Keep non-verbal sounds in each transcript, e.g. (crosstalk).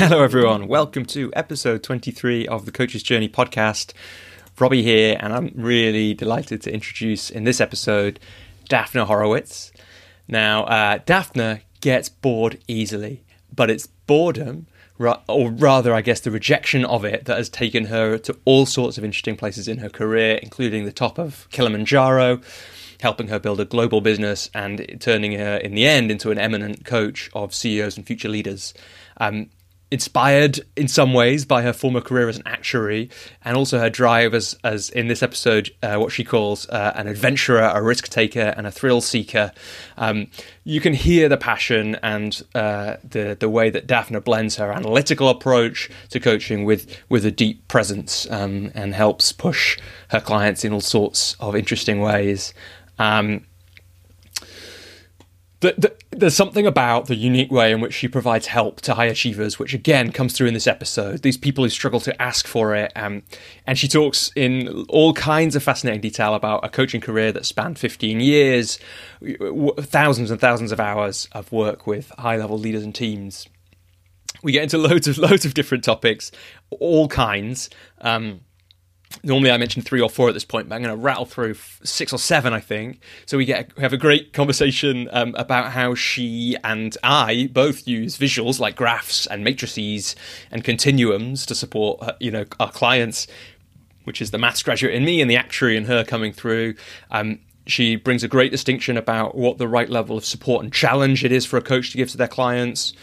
Hello, everyone. Welcome to episode 23 of the Coach's Journey podcast. Robbie here, and I'm really delighted to introduce in this episode Daphna Horowitz. Now, uh, Daphna gets bored easily, but it's boredom, or rather, I guess, the rejection of it that has taken her to all sorts of interesting places in her career, including the top of Kilimanjaro helping her build a global business and turning her in the end into an eminent coach of CEOs and future leaders. Um, inspired in some ways by her former career as an actuary and also her drive as, as in this episode, uh, what she calls uh, an adventurer, a risk taker, and a thrill seeker. Um, you can hear the passion and uh, the the way that Daphna blends her analytical approach to coaching with with a deep presence um, and helps push her clients in all sorts of interesting ways. Um, the, the, there's something about the unique way in which she provides help to high achievers, which again comes through in this episode. These people who struggle to ask for it, um, and she talks in all kinds of fascinating detail about a coaching career that spanned 15 years, thousands and thousands of hours of work with high level leaders and teams. We get into loads of (laughs) loads of different topics, all kinds. Um, normally I mention three or four at this point, but I'm going to rattle through six or seven, I think. So we get we have a great conversation um, about how she and I both use visuals like graphs and matrices and continuums to support you know our clients, which is the maths graduate in me and the actuary in her coming through. Um, she brings a great distinction about what the right level of support and challenge it is for a coach to give to their clients.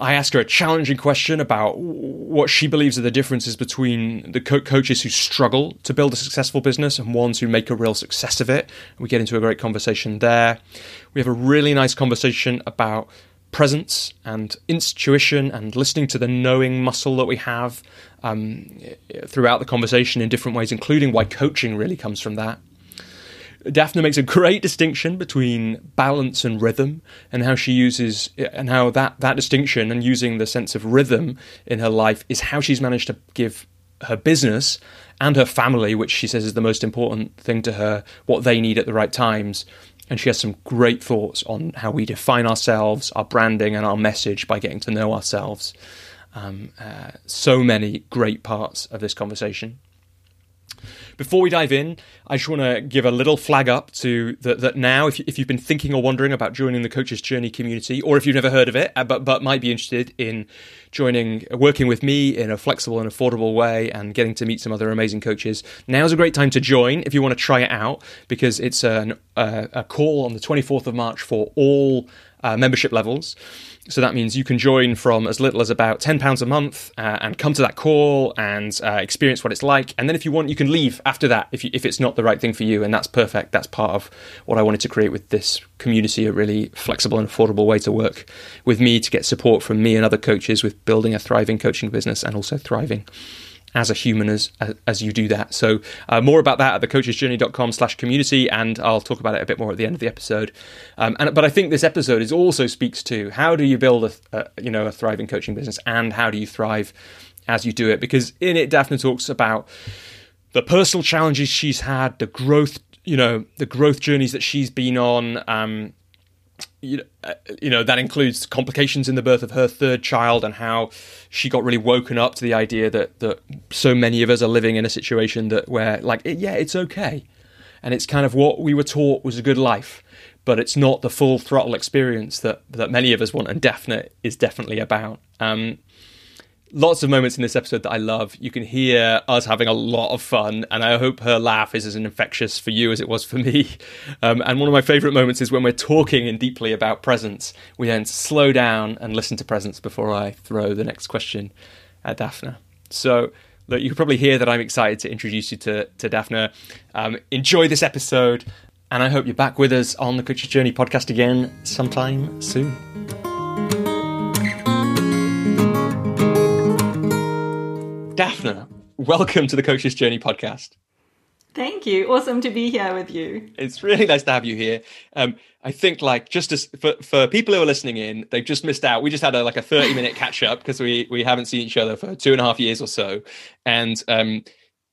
I ask her a challenging question about what she believes are the differences between the co- coaches who struggle to build a successful business and ones who make a real success of it. We get into a great conversation there. We have a really nice conversation about presence and intuition and listening to the knowing muscle that we have um, throughout the conversation in different ways, including why coaching really comes from that. Daphna makes a great distinction between balance and rhythm, and how she uses and how that that distinction and using the sense of rhythm in her life is how she's managed to give her business and her family, which she says is the most important thing to her, what they need at the right times. And she has some great thoughts on how we define ourselves, our branding, and our message by getting to know ourselves. Um, uh, so many great parts of this conversation. Before we dive in, I just want to give a little flag up to that, that now, if, you, if you've been thinking or wondering about joining the Coach's Journey community, or if you've never heard of it, uh, but, but might be interested in joining, working with me in a flexible and affordable way and getting to meet some other amazing coaches, now's a great time to join if you want to try it out because it's an, uh, a call on the 24th of March for all uh, membership levels. So that means you can join from as little as about £10 a month uh, and come to that call and uh, experience what it's like. And then if you want, you can leave after that if, you, if it's not the right thing for you. And that's perfect. That's part of what I wanted to create with this community a really flexible and affordable way to work with me to get support from me and other coaches with building a thriving coaching business and also thriving as a human as as you do that. So uh, more about that at thecoachesjourney.com slash community, and I'll talk about it a bit more at the end of the episode. Um, and but I think this episode is also speaks to how do you build a, a you know a thriving coaching business, and how do you thrive as you do it? Because in it, Daphna talks about the personal challenges she's had, the growth you know the growth journeys that she's been on. Um, you know, uh, you know that includes complications in the birth of her third child and how she got really woken up to the idea that that so many of us are living in a situation that where like yeah it's okay. And it's kind of what we were taught was a good life but it's not the full throttle experience that that many of us want and Daphna is definitely about. Um, lots of moments in this episode that I love. You can hear us having a lot of fun, and I hope her laugh is as infectious for you as it was for me. (laughs) Um, and one of my favourite moments is when we're talking in deeply about presence. We then slow down and listen to presence before I throw the next question at Daphna. So. Look, you can probably hear that I'm excited to introduce you to, to Daphna. Um, enjoy this episode, and I hope you're back with us on the Coach's Journey podcast again sometime soon. Daphna, welcome to the Coach's Journey podcast. Thank you. Awesome to be here with you. It's really nice to have you here. Um, I think like just as for, for people who are listening in, they've just missed out. We just had a, like a 30 minute (laughs) catch up because we, we haven't seen each other for two and a half years or so. And um,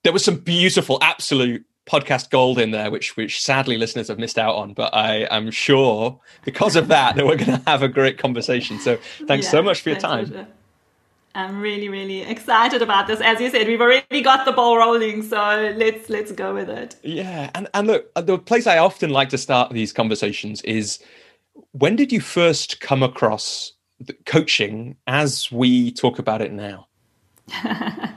there was some beautiful, absolute podcast gold in there, which which sadly listeners have missed out on. But I am sure because of that that we're going to have a great conversation. So thanks yeah, so much for your time. Pleasure. I'm really, really excited about this. As you said, we've already got the ball rolling, so let's let's go with it. Yeah, and and look, the place I often like to start these conversations is when did you first come across coaching as we talk about it now? (laughs)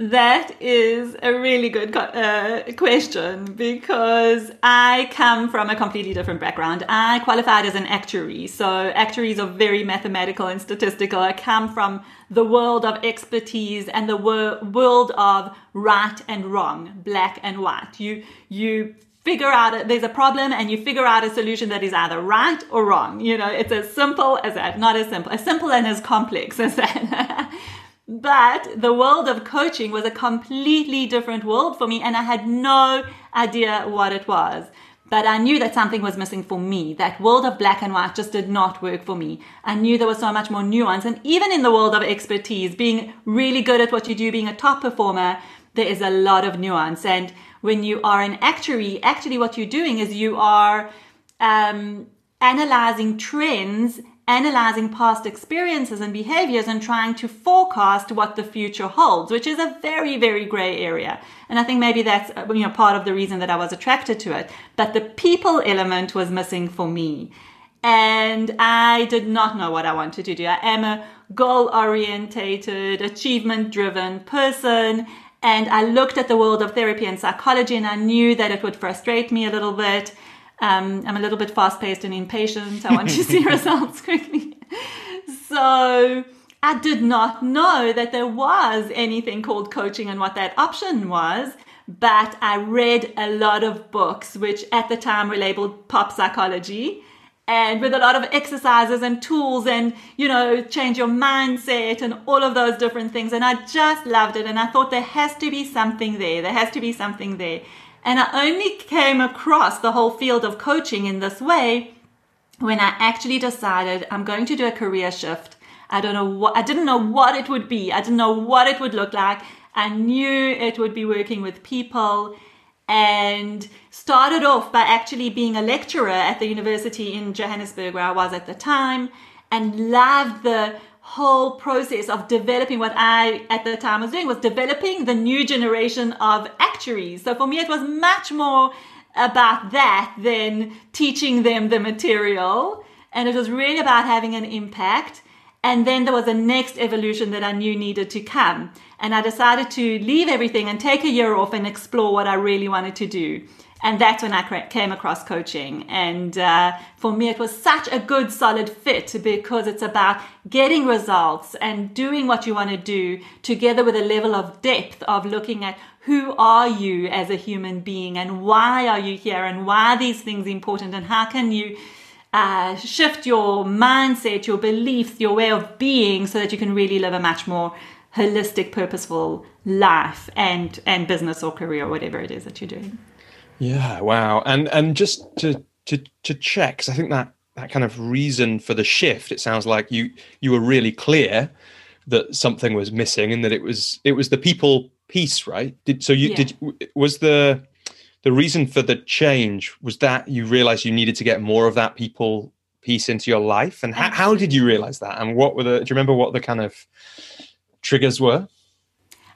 that is a really good uh, question because I come from a completely different background. I qualified as an actuary, so actuaries are very mathematical and statistical. I come from the world of expertise and the wor- world of right and wrong, black and white. You you figure out there's a problem and you figure out a solution that is either right or wrong. You know, it's as simple as that, not as simple, as simple and as complex as that. (laughs) But the world of coaching was a completely different world for me, and I had no idea what it was. But I knew that something was missing for me. That world of black and white just did not work for me. I knew there was so much more nuance. And even in the world of expertise, being really good at what you do, being a top performer, there is a lot of nuance. And when you are an actuary, actually what you're doing is you are um, analyzing trends analyzing past experiences and behaviors and trying to forecast what the future holds, which is a very, very gray area. And I think maybe that's uh, you know part of the reason that I was attracted to it. But the people element was missing for me. And I did not know what I wanted to do. I am a goal orientated, achievement driven person. And I looked at the world of therapy and psychology and I knew that it would frustrate me a little bit. Um, I'm a little bit fast paced and impatient. I want to see (laughs) results quickly. So I did not know that there was anything called coaching and what that option was. But I read a lot of books, which at the time were labeled pop psychology and with a lot of exercises and tools and you know change your mindset and all of those different things and i just loved it and i thought there has to be something there there has to be something there and I only came across the whole field of coaching in this way when I actually decided I'm going to do a career shift. I don't know what, I didn't know what it would be. I didn't know what it would look like. I knew it would be working with people and started off by actually being a lecturer at the university in Johannesburg where I was at the time and loved the whole process of developing what I at the time was doing was developing the new generation of actuaries. So for me, it was much more about that than teaching them the material. And it was really about having an impact. And then there was a next evolution that I knew needed to come. And I decided to leave everything and take a year off and explore what I really wanted to do and that's when I came across coaching. And uh, for me, it was such a good, solid fit because it's about getting results and doing what you want to do together with a level of depth of looking at who are you as a human being and why are you here and why are these things important and how can you uh, shift your mindset, your beliefs, your way of being so that you can really live a much more holistic, purposeful life and, and business or career, or whatever it is that you're doing. Yeah, wow. And and just to to to check, because I think that that kind of reason for the shift, it sounds like you you were really clear that something was missing and that it was it was the people piece, right? Did so you yeah. did was the the reason for the change was that you realized you needed to get more of that people piece into your life and how, how did you realize that and what were the do you remember what the kind of triggers were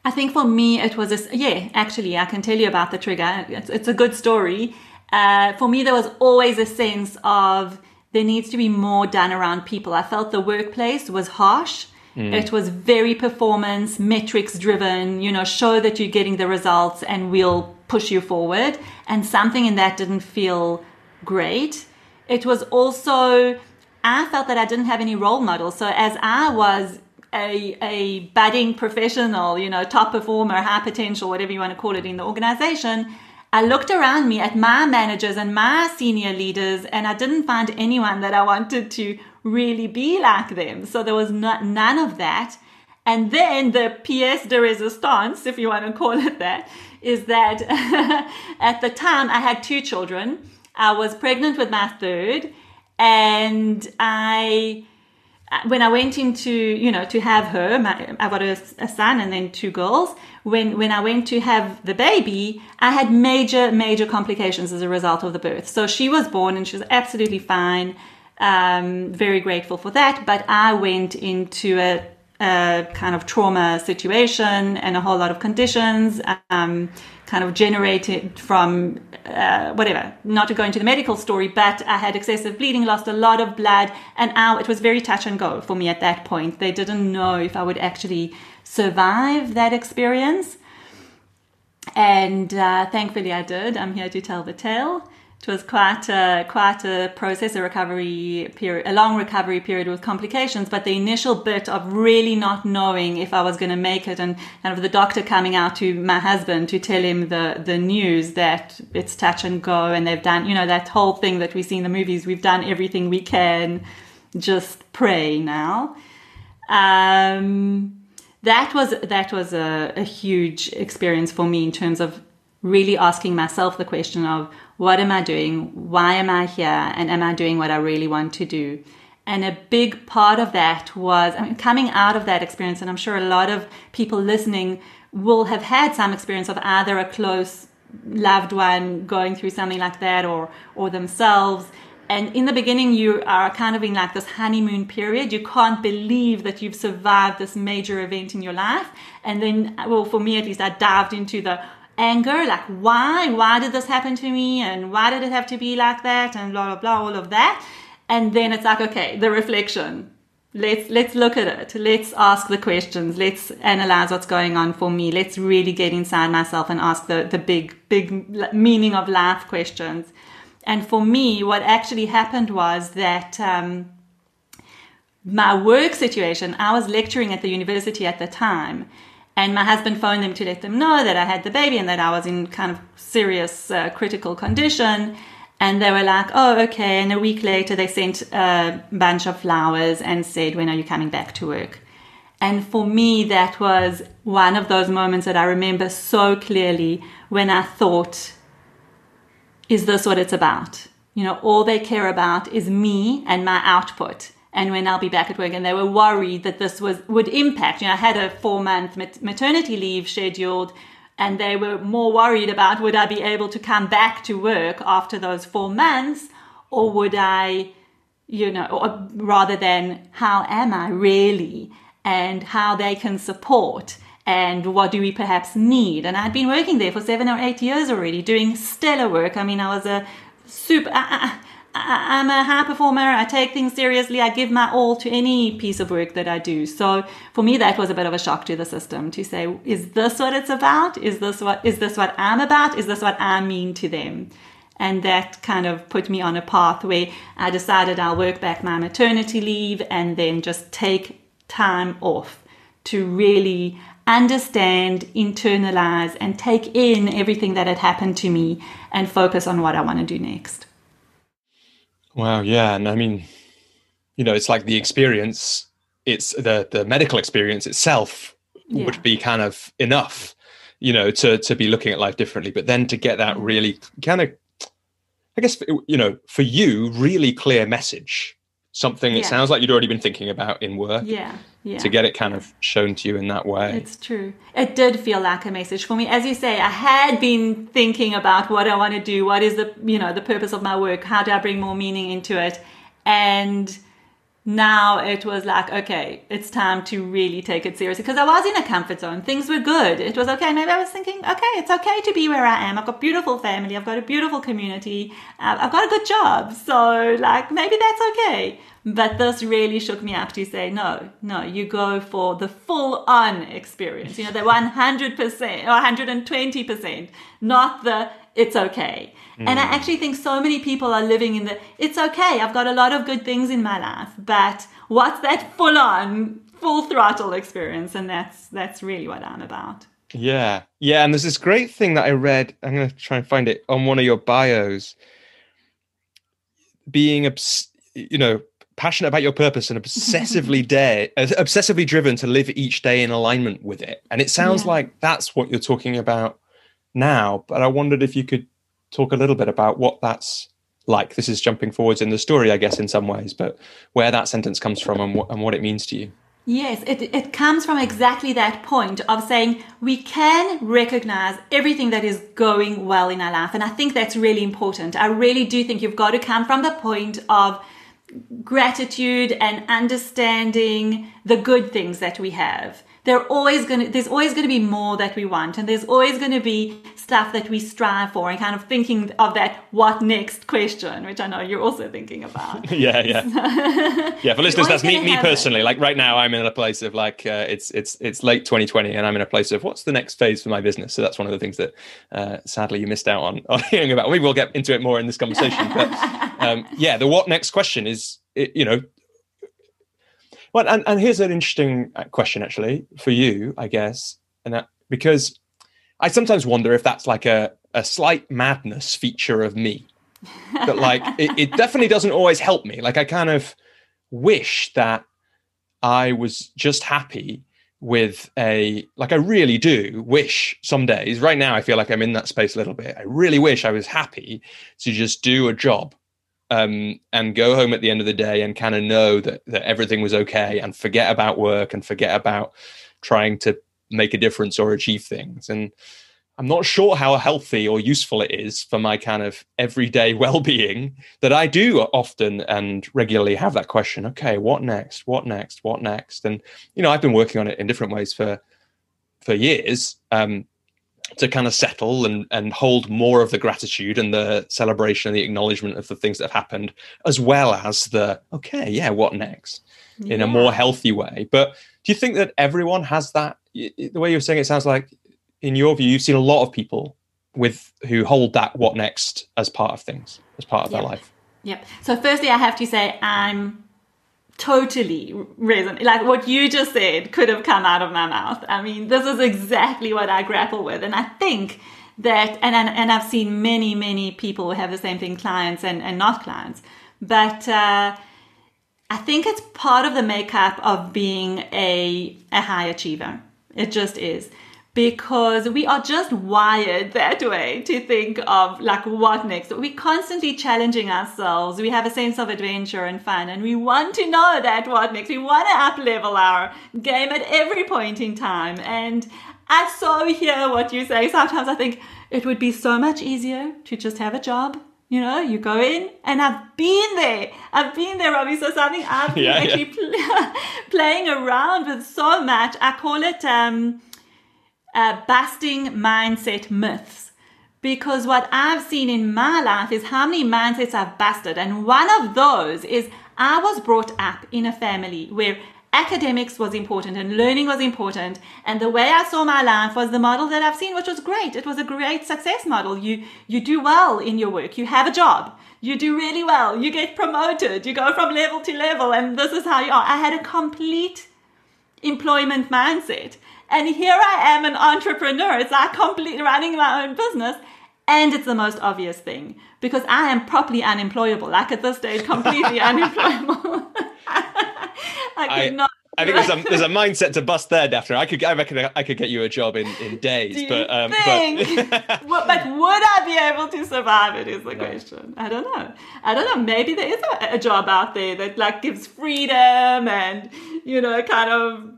I think for me, it was a, yeah, actually, I can tell you about the trigger. It's, it's a good story. Uh, for me, there was always a sense of there needs to be more done around people. I felt the workplace was harsh. Mm. It was very performance, metrics driven, you know, show that you're getting the results and we'll push you forward. And something in that didn't feel great. It was also, I felt that I didn't have any role models. So as I was a, a budding professional, you know, top performer, high potential, whatever you want to call it in the organization, I looked around me at my managers and my senior leaders, and I didn't find anyone that I wanted to really be like them. So there was not, none of that. And then the pièce de résistance, if you want to call it that, is that (laughs) at the time I had two children. I was pregnant with my third, and I when I went into, you know, to have her, my, I got a, a, son and then two girls. When, when I went to have the baby, I had major, major complications as a result of the birth. So she was born and she was absolutely fine. Um, very grateful for that. But I went into a, a kind of trauma situation and a whole lot of conditions, um, kind of generated from uh, whatever, not to go into the medical story, but I had excessive bleeding, lost a lot of blood, and now it was very touch and go for me at that point. They didn't know if I would actually survive that experience. And uh, thankfully I did. I'm here to tell the tale it was quite a, quite a process, a recovery period, a long recovery period with complications. But the initial bit of really not knowing if I was going to make it, and kind of the doctor coming out to my husband to tell him the the news that it's touch and go, and they've done, you know, that whole thing that we see in the movies. We've done everything we can, just pray now. Um, that was that was a, a huge experience for me in terms of really asking myself the question of what am I doing? Why am I here? And am I doing what I really want to do? And a big part of that was, I mean, coming out of that experience, and I'm sure a lot of people listening will have had some experience of either a close loved one going through something like that or, or themselves. And in the beginning, you are kind of in like this honeymoon period. You can't believe that you've survived this major event in your life. And then, well, for me at least, I dived into the anger, like why, why did this happen to me, and why did it have to be like that, and blah blah blah, all of that. And then it's like, okay, the reflection. Let's let's look at it. Let's ask the questions. Let's analyze what's going on for me. Let's really get inside myself and ask the the big big meaning of life questions. And for me, what actually happened was that. Um, my work situation, I was lecturing at the university at the time, and my husband phoned them to let them know that I had the baby and that I was in kind of serious uh, critical condition. And they were like, oh, okay. And a week later, they sent a bunch of flowers and said, when are you coming back to work? And for me, that was one of those moments that I remember so clearly when I thought, is this what it's about? You know, all they care about is me and my output and when I'll be back at work. And they were worried that this was would impact. You know, I had a four month maternity leave scheduled, and they were more worried about would I be able to come back to work after those four months, or would I, you know, or rather than how am I really, and how they can support. And what do we perhaps need? And I'd been working there for seven or eight years already, doing stellar work. I mean, I was a super. I, am a high performer. I take things seriously. I give my all to any piece of work that I do. So for me, that was a bit of a shock to the system to say, is this what it's about? Is this what, is this what I'm about? Is this what I mean to them? And that kind of put me on a path where I decided I'll work back my maternity leave and then just take time off to really understand, internalize, and take in everything that had happened to me and focus on what I want to do next. Wow, yeah, and I mean, you know, it's like the experience. It's the the medical experience itself yeah. would be kind of enough, you know, to to be looking at life differently. But then to get that mm. really kind of, I guess, you know, for you, really clear message something yeah. it sounds like you'd already been thinking about in work. Yeah. Yeah. To get it kind of shown to you in that way. It's true. It did feel like a message for me. As you say, I had been thinking about what I want to do, what is the you know, the purpose of my work, how do I bring more meaning into it? And now it was like, okay, it's time to really take it seriously because I was in a comfort zone. Things were good. It was okay. Maybe I was thinking, okay, it's okay to be where I am. I've got beautiful family. I've got a beautiful community. Uh, I've got a good job. So like, maybe that's okay. But this really shook me up to say, no, no, you go for the full on experience, you know, the 100% or 120%, not the it's okay. Mm. And I mm. actually think so many people are living in the it's okay, I've got a lot of good things in my life, but what's that full on, full throttle experience? And that's that's really what I'm about. Yeah. Yeah. And there's this great thing that I read. I'm going to try and find it on one of your bios. Being, obs- you know, passionate about your purpose and obsessively (laughs) day uh, obsessively driven to live each day in alignment with it and it sounds yeah. like that's what you're talking about now but i wondered if you could talk a little bit about what that's like this is jumping forwards in the story i guess in some ways but where that sentence comes from and what, and what it means to you Yes, it, it comes from exactly that point of saying we can recognize everything that is going well in our life. And I think that's really important. I really do think you've got to come from the point of gratitude and understanding the good things that we have there always going to there's always going to be more that we want and there's always going to be stuff that we strive for and kind of thinking of that what next question which i know you're also thinking about. (laughs) Yeah yeah. Yeah for (laughs) listeners that's me, me personally it. like right now i'm in a place of like uh, it's it's it's late 2020 and i'm in a place of what's the next phase for my business? So that's one of the things that uh, sadly you missed out on, (laughs) on hearing about. Maybe we'll get into it more in this conversation but um, yeah the what next question is it, you know well, and, and here's an interesting uh, question actually for you, I guess, and that because I sometimes wonder if that's like a, a slight madness feature of me. that like it, it (laughs) definitely doesn't always help me. Like I kind of wish that I was just happy with a like I really do wish some days right now I feel like I'm in that space a little bit. I really wish I was happy to just do a job um, and go home at the end of the day and kind of know that that everything was okay and forget about work and forget about trying to make a difference or achieve things. And I'm not sure how healthy or useful it is for my kind of everyday (laughs) well-being that I do often and regularly have that question okay what next? What next? What next? And you know I've been working on it in different ways for for years um, to kind of settle and and hold more of the gratitude and the celebration and the acknowledgement of the things that have happened as well as the okay yeah what next? yeah. in a more healthy way. But do you think that everyone has that? The way you're saying it sounds like in your view you've seen a lot of people with who hold that what next as part of things as part of yep. their life. Yep. So firstly i have to say i'm totally resonate. Like what you just said could have come out of my mouth. I mean, this is exactly what I grapple with. And I think that, and, and, and I've seen many, many people have the same thing, clients and, and not clients. But uh, I think it's part of the makeup of being a, a high achiever. It just is because we are just wired that way to think of like what next. We're constantly challenging ourselves. We have a sense of adventure and fun, and we want to know that what next. We want to up level our game at every point in time. And I so hear what you say. Sometimes I think it would be so much easier to just have a job. You know, you go in, and I've been there. I've been there, Robbie. So something I've (laughs) been yeah, actually yeah. (laughs) Pl- (laughs) playing around with so much. I call it um, uh, busting mindset myths. Because what I've seen in my life is how many mindsets I've busted. And one of those is I was brought up in a family where academics was important and learning was important. And the way I saw my life was the model that I've seen, which was great. It was a great success model. You, you do well in your work. You have a job. You do really well. You get promoted. You go from level to level. And this is how you are. I had a complete employment mindset. And here I am, an entrepreneur. It's like completely running my own business. And it's the most obvious thing because I am properly unemployable. Like at this stage, completely (laughs) unemployable. (laughs) I could I, not. I think there's a, (laughs) there's a mindset to bust there, Daphna. I could I reckon I could get you a job in, in days, but um, think? but but would I be able to survive? It is the no. question. I don't know. I don't know. Maybe there is a, a job out there that like gives freedom and you know kind of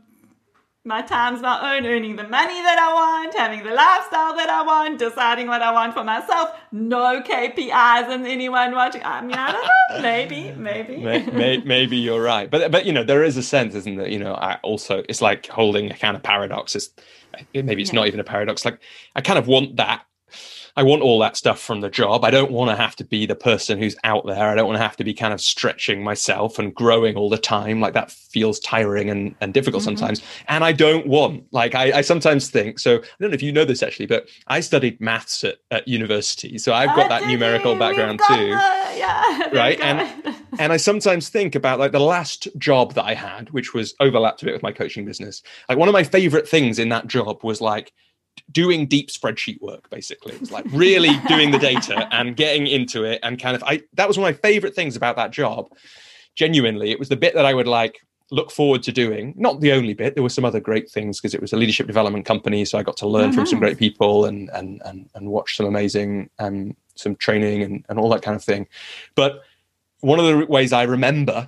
my time's my own, earning the money that I want, having the lifestyle that I want, deciding what I want for myself. No KPIs and anyone watching. I mean, I don't know. (laughs) Maybe, maybe. maybe, maybe you're right, but but you know, there is a sense, isn't there? You know, I also it's like holding a kind of paradox. It's maybe it's yeah. not even a paradox. Like I kind of want that I want all that stuff from the job. I don't want to have to be the person who's out there. I don't want to have to be kind of stretching myself and growing all the time. Like that feels tiring and, and difficult mm-hmm. sometimes. And I don't want, like, I, I, sometimes think, so I don't know if you know this actually, but I studied maths at, at university. So I've got that numerical background too. yeah. (laughs) Right. And, (laughs) and I sometimes think about like the last job that I had, which was overlapped a bit with my coaching business. Like one of my favorite things in that job was like, doing deep spreadsheet work basically. It was like really (laughs) doing the data and getting into it and kind of i that was one of my favorite things about that job. Genuinely it was the bit that i would like look forward to doing. Not the only bit there were some other great things because it was a leadership development company so i got to learn oh, from nice. some great people and and and, and watch some amazing um some training and, and all that kind of thing. But one of the ways i remember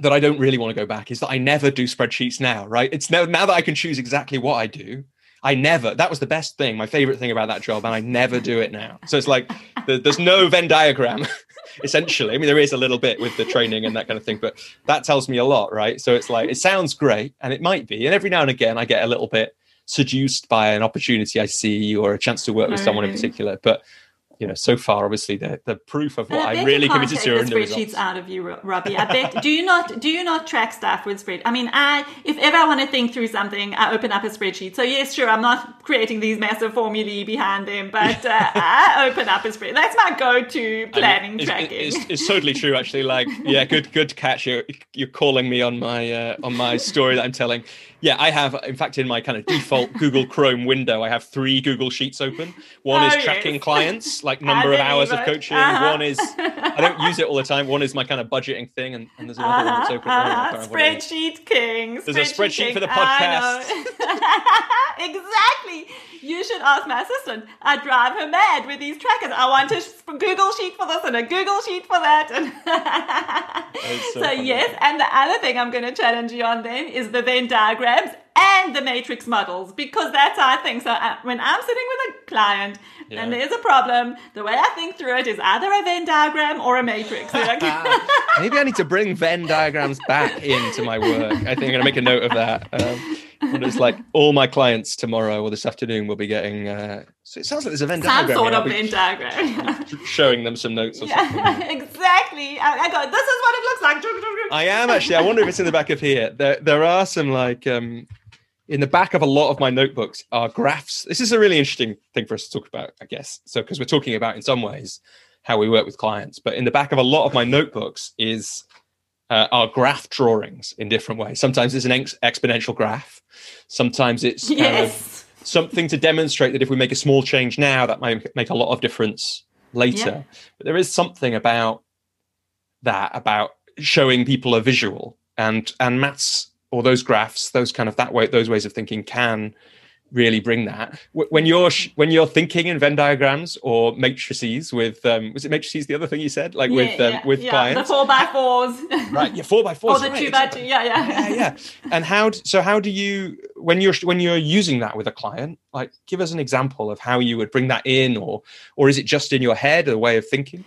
that i don't really want to go back is that i never do spreadsheets now right? It's now now that i can choose exactly what i do I never, that was the best thing, my favorite thing about that job, and I never do it now. So it's like there's no Venn diagram (laughs) essentially. I mean, there is a little bit with the training and that kind of thing, but that tells me a lot, right? So it's like, it sounds great, and it might be. And every now and again, I get a little bit seduced by an opportunity I see or a chance to work with someone in particular. But you know, so far, obviously, the, the proof of what I'm really committed to are in the spreadsheets out of you, Robbie. I bet. do you not? Do you not track stuff with spread? I mean, I if ever I want to think through something, I open up a spreadsheet. So yes, sure, I'm not creating these massive formulae behind them, but uh, (laughs) I open up a spreadsheet. That's my go-to planning I mean, it's, tracking. It's, it's, totally true, actually. Like, yeah, good, good catch. You're you're calling me on my uh, on my story that I'm telling. Yeah, I have. In fact, in my kind of default (laughs) Google Chrome window, I have three Google Sheets open. One oh, is yes. tracking clients, (laughs) like number of hours of coaching. Uh-huh. One is I don't use it all the time. One is my kind of budgeting thing, and, and there's another uh-huh, one that's open. Uh-huh. Spreadsheet king. There's a spreadsheet king. for the podcast. (laughs) exactly. You should ask my assistant. I drive her mad with these trackers. I want a Google sheet for this and a Google sheet for that. so, so yes, and the other thing I'm going to challenge you on then is the Venn diagrams and the matrix models because that's our thing. So uh, when I'm sitting with a client yeah. and there's a problem, the way I think through it is either a Venn diagram or a matrix. (laughs) (laughs) Maybe I need to bring Venn diagrams back into my work. I think I'm going to make a note of that. Um, and it's like all my clients tomorrow or this afternoon will be getting. Uh, so it sounds like there's a Venn Some diagram. sort of Venn diagram. (laughs) showing them some notes. Or yeah, something. exactly. I, I, go. This is what it looks like. I am actually. I wonder if it's in the back of here. There, there are some like um, in the back of a lot of my notebooks are graphs. This is a really interesting thing for us to talk about, I guess. So because we're talking about in some ways how we work with clients, but in the back of a lot of my notebooks is uh, are graph drawings in different ways. Sometimes it's an ex- exponential graph. Sometimes it's yes. something to demonstrate that if we make a small change now, that might make a lot of difference later. Yeah. But there is something about that, about showing people a visual. And and maths or those graphs, those kind of that way, those ways of thinking can really bring that. When you're when you're thinking in Venn diagrams or matrices with um was it matrices the other thing you said? Like yeah, with um, yeah, with yeah. clients? The four by fours. (laughs) Right yeah four by fours or the right, two by two yeah yeah. Yeah yeah. And how so how do you when you're when you're using that with a client like give us an example of how you would bring that in or or is it just in your head a way of thinking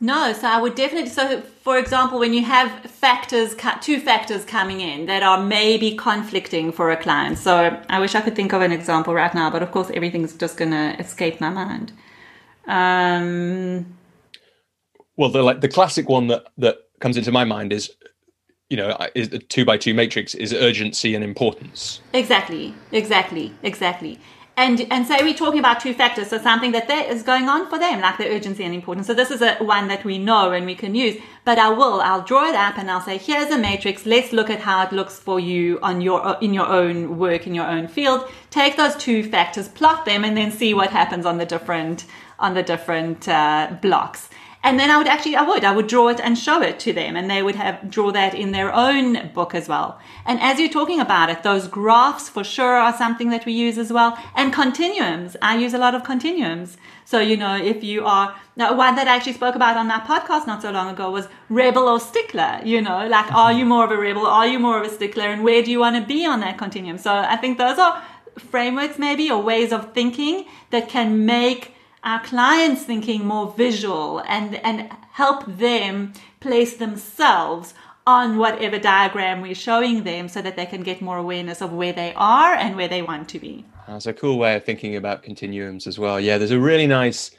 no, so I would definitely. So, for example, when you have factors, two factors coming in that are maybe conflicting for a client. So, I wish I could think of an example right now, but of course, everything's just going to escape my mind. Um, well, the like the classic one that that comes into my mind is, you know, is the two by two matrix is urgency and importance. Exactly, exactly, exactly and and say we're talking about two factors. So something that there is going on for them like the urgency and importance. So this is a one that we know and we can use. But i will i'll draw it up and i'll say here's a matrix. Let's look at how it looks for you on your in your own work in your own field. Take those two factors plot them and then see what happens on the different on the different uh, blocks and then I would actually, I would, I would draw it and show it to them and they would have, draw that in their own book as well. And as you're talking about it, those graphs for sure are something that we use as well. And continuums. I use a lot of continuums. So, you know, if you are, one that I actually spoke about on that podcast not so long ago was rebel or stickler, you know, like, are you more of a rebel? Are you more of a stickler? And where do you want to be on that continuum? So I think those are frameworks maybe or ways of thinking that can make our clients thinking more visual and, and help them place themselves on whatever diagram we're showing them so that they can get more awareness of where they are and where they want to be. That's a cool way of thinking about continuums as well. Yeah, there's a really nice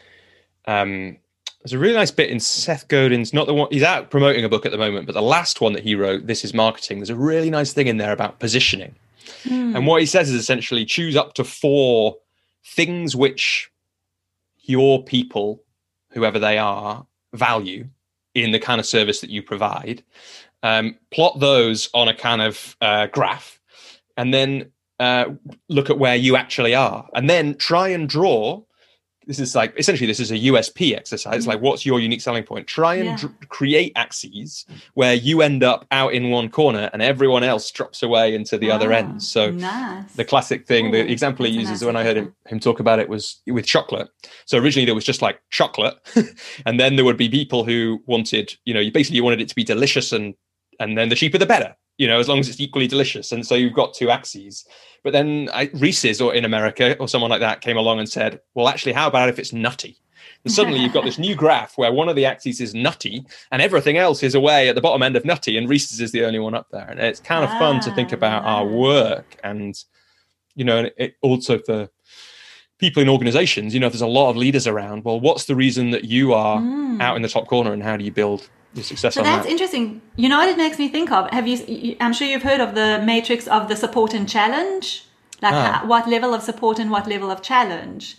um, there's a really nice bit in Seth Godin's not the one he's out promoting a book at the moment, but the last one that he wrote, This is Marketing, there's a really nice thing in there about positioning. Mm. And what he says is essentially choose up to four things which your people, whoever they are, value in the kind of service that you provide. Um, plot those on a kind of uh, graph, and then uh, look at where you actually are, and then try and draw this is like essentially this is a USP exercise. Mm-hmm. Like, what's your unique selling point? Try and yeah. dr- create axes where you end up out in one corner and everyone else drops away into the other end. So nice. the classic thing, Ooh, the example he uses nice when I heard him, him talk about it was with chocolate. So originally there was just like chocolate, (laughs) and then there would be people who wanted, you know, you basically wanted it to be delicious and and then the cheaper the better you know, as long as it's equally delicious. And so you've got two axes. But then I, Reese's or in America or someone like that came along and said, well, actually, how about if it's nutty? And suddenly you've got this new graph where one of the axes is nutty and everything else is away at the bottom end of nutty, and Reese's is the only one up there. And it's kind of ah, fun to think about our ah. work and, you know, it also for people in organizations, you know, if there's a lot of leaders around, well, what's the reason that you are mm. out in the top corner and how do you build your success so that's that? interesting. You know what it makes me think of? Have you, I'm sure you've heard of the matrix of the support and challenge, like ah. how, what level of support and what level of challenge.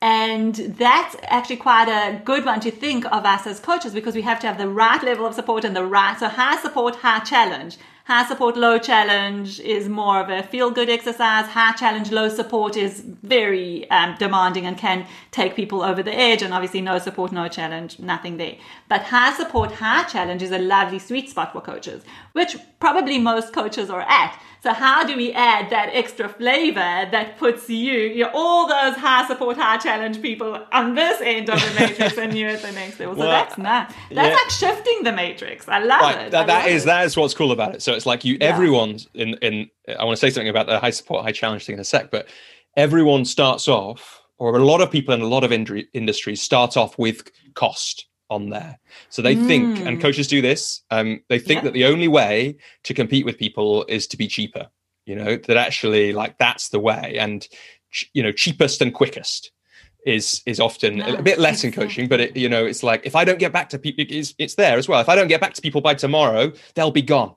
And that's actually quite a good one to think of us as coaches because we have to have the right level of support and the right, so high support, high challenge. High support, low challenge is more of a feel good exercise. High challenge, low support is very um, demanding and can take people over the edge. And obviously, no support, no challenge, nothing there. But high support, high challenge is a lovely sweet spot for coaches, which probably most coaches are at. So how do we add that extra flavor that puts you, you know, all those high support, high challenge people on this end of the (laughs) matrix and you at the next level? So well, that's nice. That's yeah. like shifting the matrix. I love right. it. That, that is it. that is what's cool about it. So it's like you, yeah. everyone in in. I want to say something about the high support, high challenge thing in a sec, but everyone starts off, or a lot of people in a lot of industries start off with cost on there. So they mm. think, and hmm. coaches do this, um, they think yeah. that the only way to compete with people is to be cheaper. You know, that actually like that's the way. And you know, cheapest and quickest is is often no, a bit less in coaching, but it, you know, it's like if I don't get back to people, it's, it's there as well. If I don't get back to people by tomorrow, they'll be gone.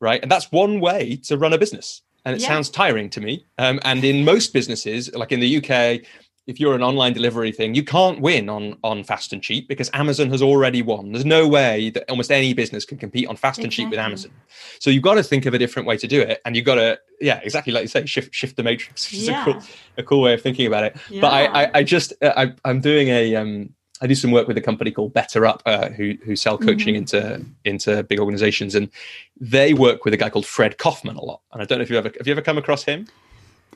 Right. And that's one way to run a business. And it yeah. sounds tiring to me. Um, and in most businesses, like in the UK, if you're an online delivery thing, you can't win on on fast and cheap because Amazon has already won. There's no way that almost any business can compete on fast exactly. and cheap with Amazon. So you've got to think of a different way to do it, and you've got to, yeah, exactly like you say, shift shift the matrix. Which yeah. a cool, a cool way of thinking about it. Yeah. But I, I, I just I, I'm doing a um I do some work with a company called BetterUp, uh, who who sell coaching mm-hmm. into into big organizations, and they work with a guy called Fred Kofman a lot. And I don't know if you ever have you ever come across him.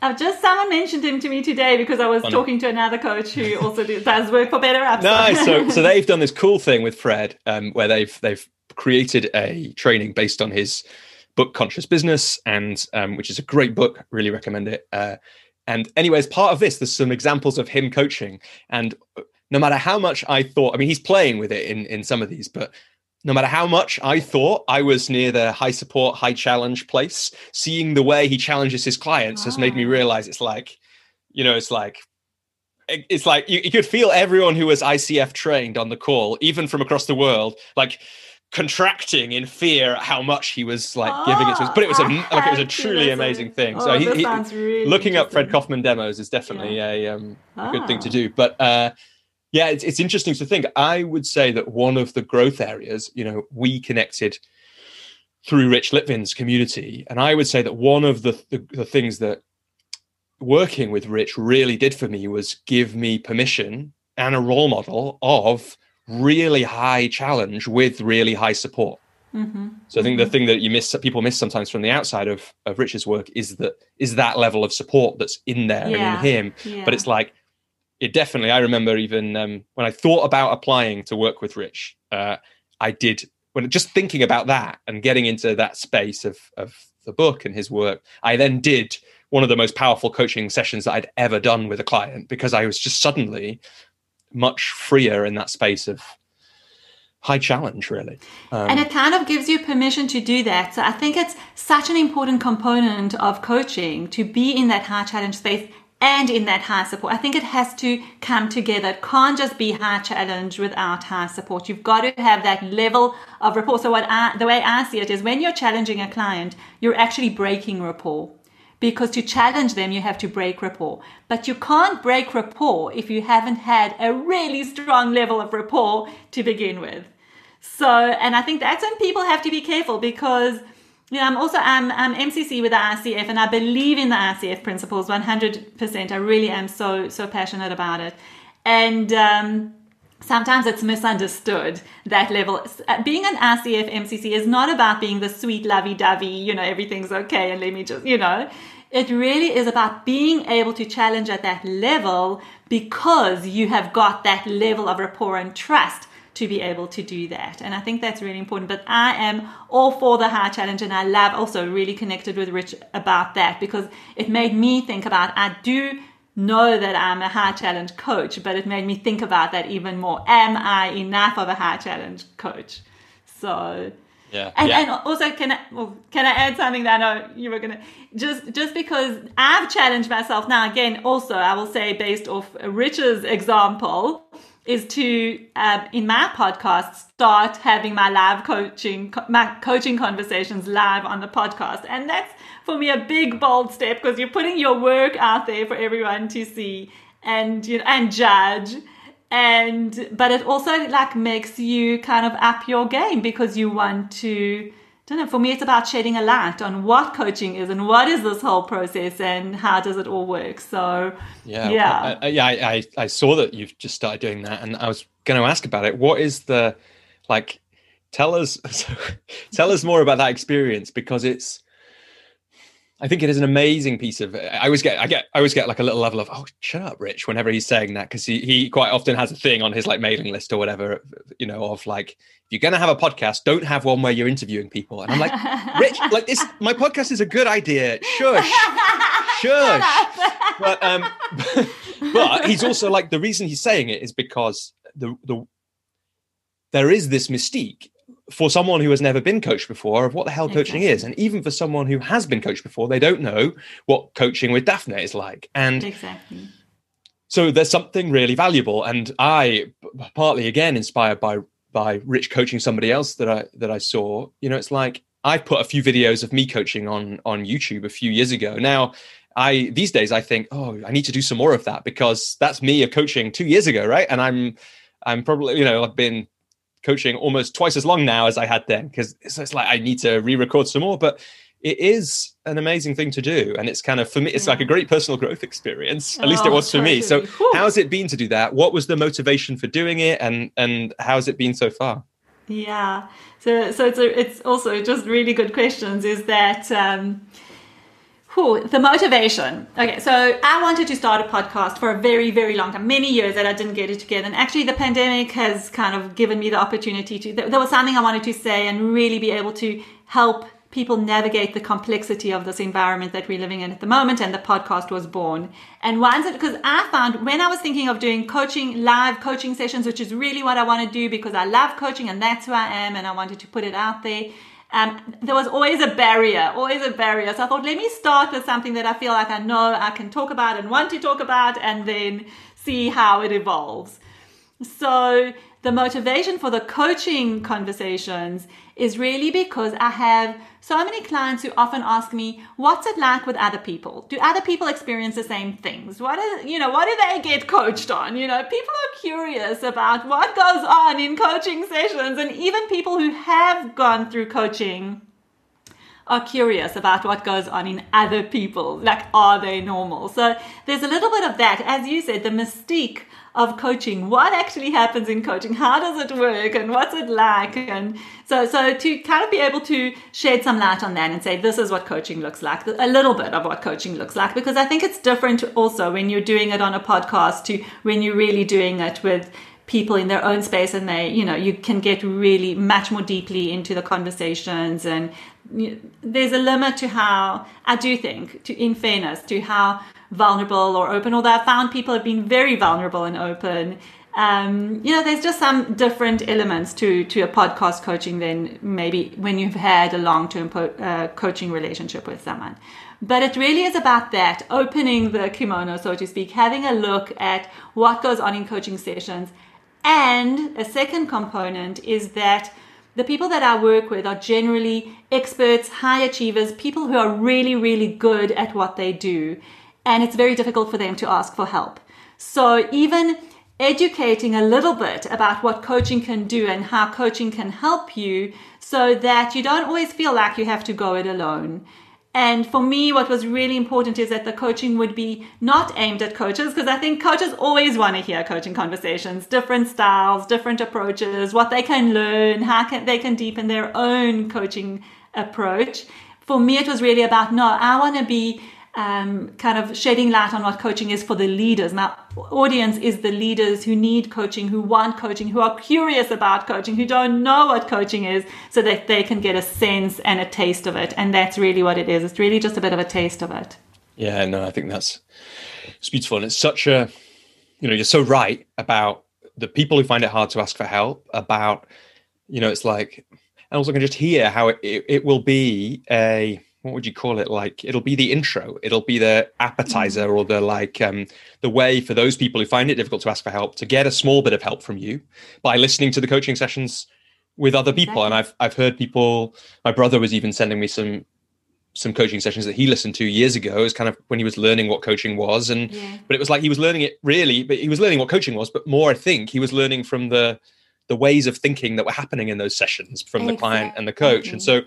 I've just someone mentioned him to me today because I was talking to another coach who also does work for BetterUp. Nice. So, so (laughs) they've done this cool thing with Fred, um, where they've they've created a training based on his book Conscious Business, and um, which is a great book. Really recommend it. Uh, and anyway, as part of this, there's some examples of him coaching, and no matter how much I thought, I mean, he's playing with it in in some of these, but no matter how much I thought I was near the high support, high challenge place, seeing the way he challenges his clients has made me ah. realize it's like, you know, it's like, it's like you, you could feel everyone who was ICF trained on the call, even from across the world, like contracting in fear at how much he was like oh, giving it to us. But it was a like it was a truly amazing thing. Oh, so he, he really looking up Fred Kofman demos is definitely yeah. a, um, a good thing to ah. do. But uh, yeah, it's, it's interesting to think. I would say that one of the growth areas, you know, we connected through Rich Litvin's community, and I would say that one of the, the, the things that working with Rich really did for me was give me permission and a role model of really high challenge with really high support. Mm-hmm. So I think mm-hmm. the thing that you miss, people miss sometimes from the outside of, of Rich's work is that is that level of support that's in there yeah. and in him. Yeah. But it's like it definitely. I remember even um, when I thought about applying to work with Rich, uh, I did when just thinking about that and getting into that space of of the book and his work. I then did one of the most powerful coaching sessions that I'd ever done with a client because I was just suddenly much freer in that space of high challenge really um, and it kind of gives you permission to do that so i think it's such an important component of coaching to be in that high challenge space and in that high support. I think it has to come together. It can't just be high challenge without high support. You've got to have that level of rapport. So what I, the way I see it is when you're challenging a client, you're actually breaking rapport. Because to challenge them, you have to break rapport. But you can't break rapport if you haven't had a really strong level of rapport to begin with. So, and I think that's when people have to be careful because yeah, I'm also I'm, I'm MCC with the ICF, and I believe in the ICF principles 100%. I really am so so passionate about it, and um, sometimes it's misunderstood that level. Uh, being an ICF MCC is not about being the sweet lovey-dovey, you know, everything's okay, and let me just, you know. It really is about being able to challenge at that level because you have got that level of rapport and trust to be able to do that. And I think that's really important. But I am all for the high challenge and I love also really connected with Rich about that because it made me think about I do know that I'm a high challenge coach, but it made me think about that even more. Am I enough of a high challenge coach? So yeah. And, yeah. and also, can I well, can I add something that I know you were gonna just just because I've challenged myself now again. Also, I will say based off Rich's example is to uh, in my podcast start having my live coaching my coaching conversations live on the podcast, and that's for me a big bold step because you're putting your work out there for everyone to see and you know and judge. And but it also like makes you kind of up your game because you want to don't know for me it's about shedding a light on what coaching is and what is this whole process and how does it all work. So yeah yeah. I, yeah I, I, I saw that you've just started doing that and i was going to ask about it. What is the like tell us (laughs) tell us more about that experience because it's I think it is an amazing piece of. I always get, I get, I always get like a little level of, oh, shut up, Rich, whenever he's saying that, because he he quite often has a thing on his like mailing list or whatever, you know, of like, if you're gonna have a podcast, don't have one where you're interviewing people. And I'm like, (laughs) Rich, like this, my podcast is a good idea. Shush, (laughs) shush. But um, (laughs) but he's also like the reason he's saying it is because the the there is this mystique for someone who has never been coached before of what the hell mm, coaching exactly. is. And even for someone who has been coached before they don't know what coaching with Daphna is like. And exactly. so there's something really valuable. And i partly again inspired by by rich coaching somebody else that i that i saw you know it's like i put a few videos of me coaching on on youtube a few years ago. Now i these days i think oh i need to do some more of that because that's me a coaching two years ago right? And i'm i'm probably you know i've been coaching almost twice as long now as I had then because it's, it's, like I need to re-record some more. But it is an amazing thing to do, and it's kind of for me, it's yeah. like a great personal growth experience. At oh, least it oh, was for me. So, Whew. how's it been to do that? What was the motivation for doing it, and and how's it been so far? Yeah, so so it's a, it's also just really good questions. Is that um, Whew, the motivation. Okay, so I wanted to start a podcast for a very, very long time, many years that I didn't get it together. And actually, the pandemic has kind of given me the opportunity to. There was something I wanted to say and really be able to help people navigate the complexity of this environment that we're living in at the moment. And the podcast was born. And once it, because I found when I was thinking of doing coaching, live coaching sessions, which is really what I want to do because I love coaching and that's who I am, and I wanted to put it out there um, there was always a barrier, always a barrier. So I thought, let me start with something that I feel like I know I can talk about and want to talk about, and then see how it evolves. So the motivation for the coaching conversations is really because I have so many clients who often ask me, what's it like with other people? Do other people experience the same things? What is, you know, what do they get coached on? You know, people are curious about what goes on in coaching sessions and even people who have gone through coaching are curious about what goes on in other people. Like, are they normal? So there's a little bit of that. As you said, the mystique of coaching. What actually happens in coaching? How does it work? And what's it like? And so, so to kind of be able to shed some light on that and say, this is what coaching looks like, a little bit of what coaching looks like, because I think it's different also when you're doing it on a podcast to when you're really doing it with people in their own space and they you know you can get really much more deeply into the conversations and there's a limit to how i do think to in fairness to how vulnerable or open, although I found people have been very vulnerable and open. Um, you know, there's just some different elements to, to a podcast coaching than maybe when you've had a long term po- uh, coaching relationship with someone. But it really is about that opening the kimono, so to speak, having a look at what goes on in coaching sessions. And a second component is that the people that I work with are generally experts, high achievers, people who are really, really good at what they do and it's very difficult for them to ask for help. So even educating a little bit about what coaching can do and how coaching can help you so that you don't always feel like you have to go it alone. And for me, what was really important is that the coaching would be not aimed at coaches, because I think coaches always want to hear coaching conversations, different styles, different approaches, what they can learn, how can, they can deepen their own coaching approach. For me, it was really about no, I want to be um, kind of shedding light on what coaching is for the leaders. My audience is the leaders who need coaching, who want coaching, who are curious about coaching, who don't know what coaching is, so that they can get a sense and a taste of it. And that's really what it is. It's really just a bit of a taste of it. Yeah, no, I think that's it's beautiful, and it's such a, you know, you're so right about the people who find it hard to ask for help. About, you know, it's like, and also can just hear how it, it, it will be a what would you call it? Like it'll be the intro. It'll be the appetizer or the like um the way for those people who find it difficult to ask for help to get a small bit of help from you by listening to the coaching sessions with other people. And i've i've heard people my brother was even sending me some some coaching sessions that he listened to years ago. As kind of when he was learning what coaching was. And yeah. but it was like he was learning it really but he was learning what coaching was. But more i think he was learning from the the ways of thinking that were happening in those sessions from exactly. the client and the coach. And so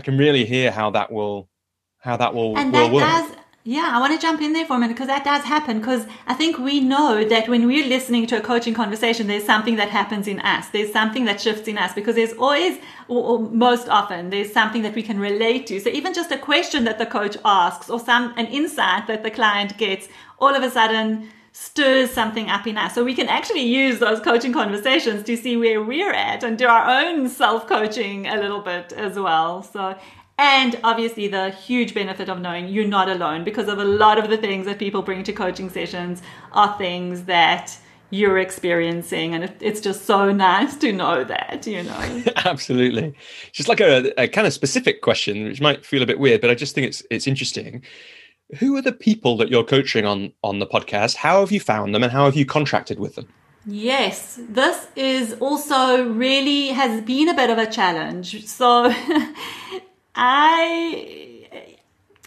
I can really hear how that will how that will, and will that work. Does, yeah, I want to jump in there for a minute because that does happen. Because I think we know that when we're listening to a coaching conversation, there's something that happens in us. There's something that shifts in us because there's always, or, or most often, there's something that we can relate to. So even just a question that the coach asks or some an insight that the client gets, all of a sudden stirs something up in us. So we can actually use those coaching conversations to see where we're at and do our own self coaching a little bit as well. So, and obviously the huge benefit of knowing you're not alone because of a lot of the things that people bring to coaching sessions are things that you're experiencing and it's just so nice to know that you know (laughs) absolutely just like a, a kind of specific question which might feel a bit weird but i just think it's it's interesting who are the people that you're coaching on on the podcast? How have you found them, and how have you contracted with them? Yes, this is also really has been a bit of a challenge. So (laughs) I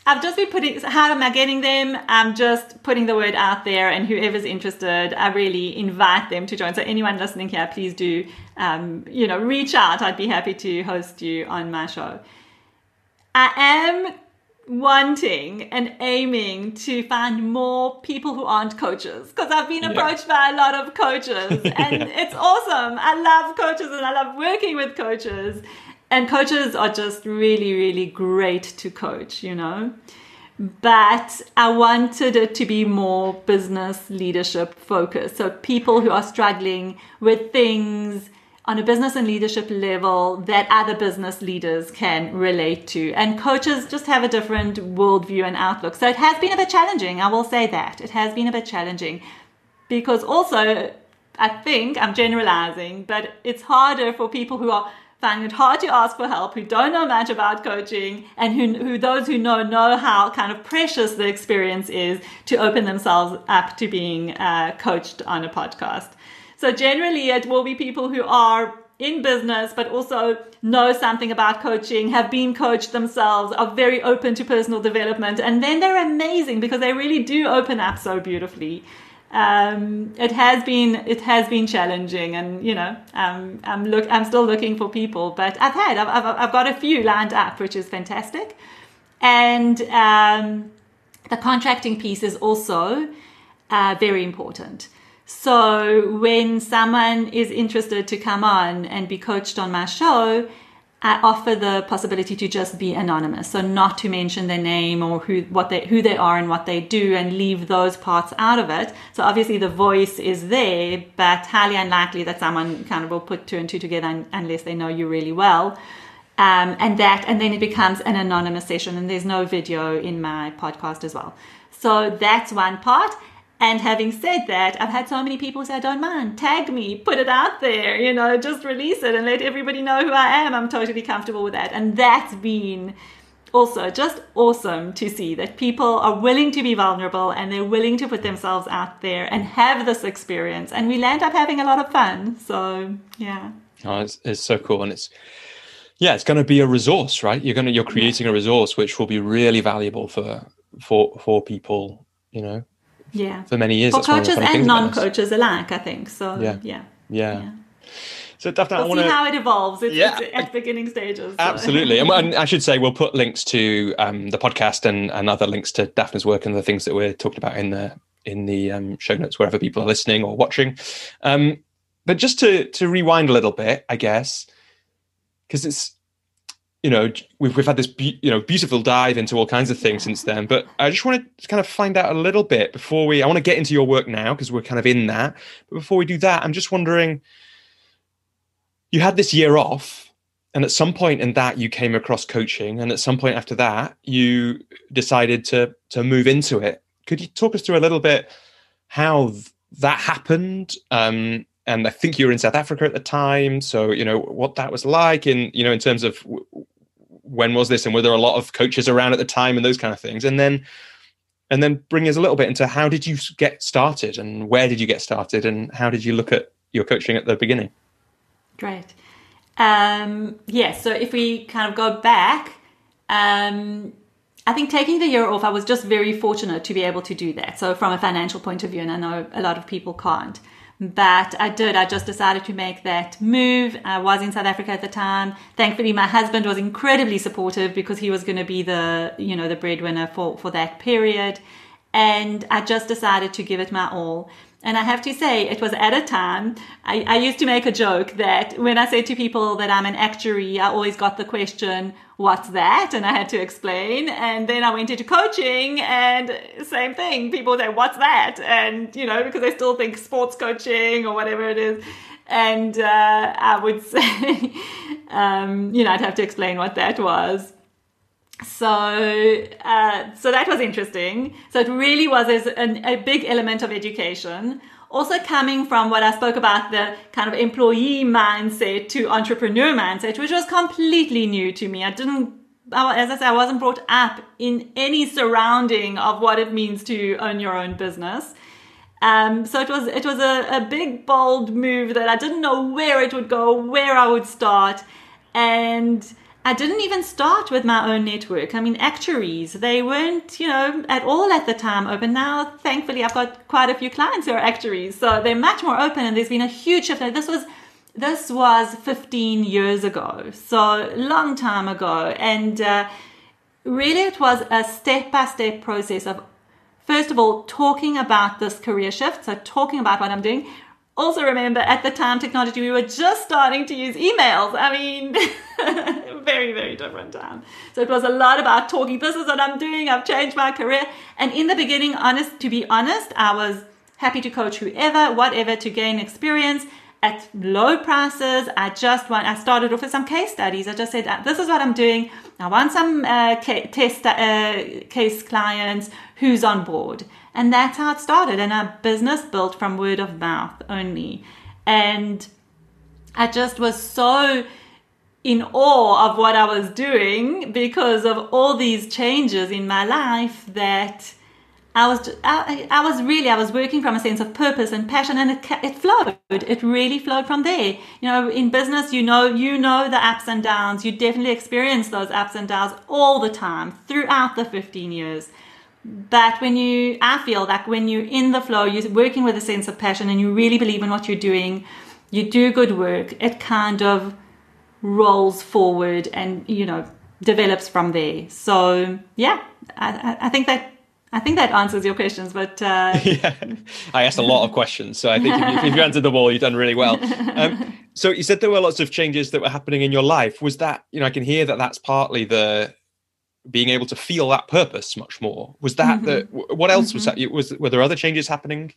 I've just been putting how am I getting them? I'm just putting the word out there and whoever's interested, I really invite them to join. So anyone listening here, please do um, you know, reach out. I'd be happy to host you on my show. I am wanting and aiming to find more people who aren't coaches because I've been approached yeah. by a lot of coaches (laughs) and yeah. it's awesome. I love coaches and I love working with coaches. And coaches are just really, really great to coach, you know. But I wanted it to be more business leadership focused. So people who are struggling with things on a business and leadership level that other business leaders can relate to. And coaches just have a different worldview and outlook. So it has been a bit challenging. I will say that. It has been a bit challenging because also, I think I'm generalizing, but it's harder for people who are finding it hard to ask for help, who don't know much about coaching, and who, who those who know know how kind of precious the experience is to open themselves up to being uh, coached on a podcast. So generally, it will be people who are in business, but also know something about coaching, have been coached themselves, are very open to personal development, and then they're amazing because they really do open up so beautifully. Um, it has been it has been challenging, and you know um, I'm look I'm still looking for people, but I've had I've, I've, I've got a few lined up, which is fantastic, and um, the contracting piece is also uh, very important. So when someone is interested to come on and be coached on my show, I offer the possibility to just be anonymous, so not to mention their name or who what they who they are and what they do, and leave those parts out of it. So obviously the voice is there, but highly unlikely that someone kind of will put two and two together unless they know you really well. Um, and that, and then it becomes an anonymous session, and there's no video in my podcast as well. So that's one part. And having said that, I've had so many people say, I don't mind, tag me, put it out there, you know, just release it and let everybody know who I am. I'm totally comfortable with that. And that's been also just awesome to see that people are willing to be vulnerable and they're willing to put themselves out there and have this experience. And we land up having a lot of fun. So, yeah. Oh, it's, it's so cool. And it's, yeah, it's going to be a resource, right? You're going to, you're creating a resource which will be really valuable for, for, for people, you know, yeah for many years for coaches and non-coaches alike i think so yeah yeah yeah, yeah. So Daphna, we'll I want to see how it evolves. It's, yeah. it's at beginning stages. So. Absolutely, and, (laughs) and, I should say we'll put links to um, the podcast and, and other links to Daphna's work and the things that we're talking about in the in the um, show notes wherever people are listening or watching. Um, but just to to rewind a little bit, I guess, because it's you know we've we've had this be- you know beautiful dive into all kinds of things since then but i just want to kind of find out a little bit before we i want to get into your work now because we're kind of in that but before we do that i'm just wondering you had this year off and at some point in that you came across coaching and at some point after that you decided to to move into it could you talk us through a little bit how th- that happened? Um, and I think you were in South Africa at the time, so you know what that was like, in you know in terms of w- when was this, and were there a lot of coaches around at the time, and those kind of things, and then and then bring us a little bit into how did you get started, and where did you get started, and how did you look at your coaching at the beginning? Great. Um, yes. So if we kind of go back, um, I think taking the year off, I was just very fortunate to be able to do that. So from a financial point of view, and I know a lot of people can't, but I did. I just decided to make that move. I was in South Africa at the time. Thankfully, my husband was incredibly supportive because he was going to be the, you know, the breadwinner for, for that period. And I just decided to give it my all. And I have to say, it was at a time, I, I, used to make a joke that when I say to people that I'm an actuary, I always got the question, what's that? And I had to explain. And then I went into coaching and same thing. People say, what's that? And, you know, because they still think sports coaching or whatever it is. And uh, I would (laughs) say, um, you know, I'd have to explain what that was so uh, so that was interesting so it really was a, a big element of education also coming from what i spoke about the kind of employee mindset to entrepreneur mindset which was completely new to me. I didn't as i said i wasn't brought up in any surrounding of what it means to own your own business. Um, so it was it was a, a big bold move that i didn't know where it would go where i would start. And I didn't even start with my own network. I mean, actuaries, they weren't, you know, at all at the time open. Now, thankfully, I've got quite a few clients who are actuaries. So they're much more open and there's been a huge shift. This was, this was 15 years ago. So long time ago. And, uh, really it was a step by step process of, first of all, talking about this career shift. So talking about what I'm doing, also remember at the time technology we were just starting to use emails. I mean (laughs) very very different time. So it was a lot about talking this is what i'm doing. I've changed my career. And in the beginning honest to be honest i was happy to coach whoever whatever to gain experience at low prices. I just want i started off with some case studies. I just said this is what i'm doing. I want some uh, test uh, case clients. Who's on board and that's how it started. And our business built from word of mouth only. And I just was so in awe of what I was doing because of all these changes in my life that I was I, I, was really I was working from a sense of purpose and passion and it it flowed it really flowed from there you know in business you know you know the ups and downs you definitely experience those ups and downs all the time throughout the 15 years but when you i feel that when you're in the flow you're working with a sense of passion and you really believe in what you're doing you do good work it kind of rolls forward and you know develops from there so yeah i, I think that I think that answers your questions, but uh... (laughs) yeah, I asked a lot of questions, so I think if you, if you (laughs) answered them all, you've done really well. Um, (laughs) so you said there were lots of changes that were happening in your life. Was that you know I can hear that that's partly the being able to feel that purpose much more. Was that mm-hmm. the what else mm-hmm. was that? Was were there other changes happening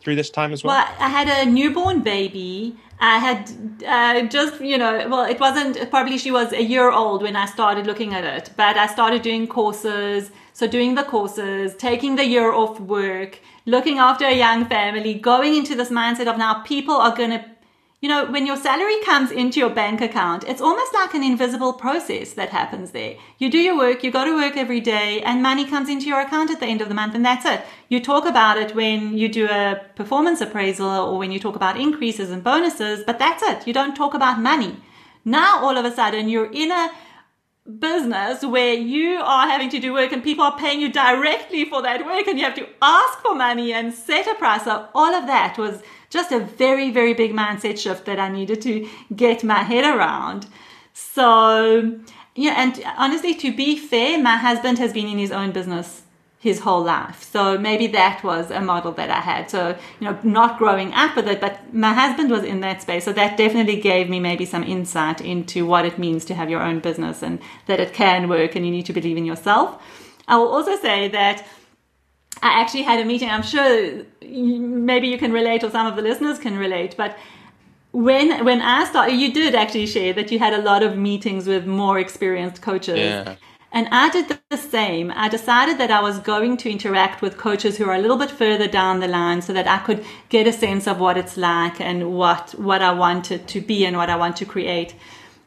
through this time as well? Well, I had a newborn baby. I had uh, just you know, well, it wasn't probably she was a year old when I started looking at it, but I started doing courses. So doing the courses, taking the year off work, looking after a young family, going into this mindset of now people are going to you know, when your salary comes into your bank account, it's almost like an invisible process that happens there. You do your work, you go to work every day, and money comes into your account at the end of the month, and that's it. You talk about it when you do a performance appraisal or when you talk about increases and bonuses, but that's it. You don't talk about money. Now, all of a sudden, you're in a business where you are having to do work and people are paying you directly for that work and you have to ask for money and set a price. So all of that was just a very, very big mindset shift that I needed to get my head around. So, yeah, and honestly, to be fair, my husband has been in his own business his whole life. So maybe that was a model that I had. So, you know, not growing up with it, but my husband was in that space. So that definitely gave me maybe some insight into what it means to have your own business and that it can work and you need to believe in yourself. I will also say that I actually had a meeting. I'm sure maybe you can relate, or some of the listeners can relate. But when when I started, you did actually share that you had a lot of meetings with more experienced coaches. Yeah. And I did the same. I decided that I was going to interact with coaches who are a little bit further down the line so that I could get a sense of what it's like and what, what I wanted to be and what I want to create.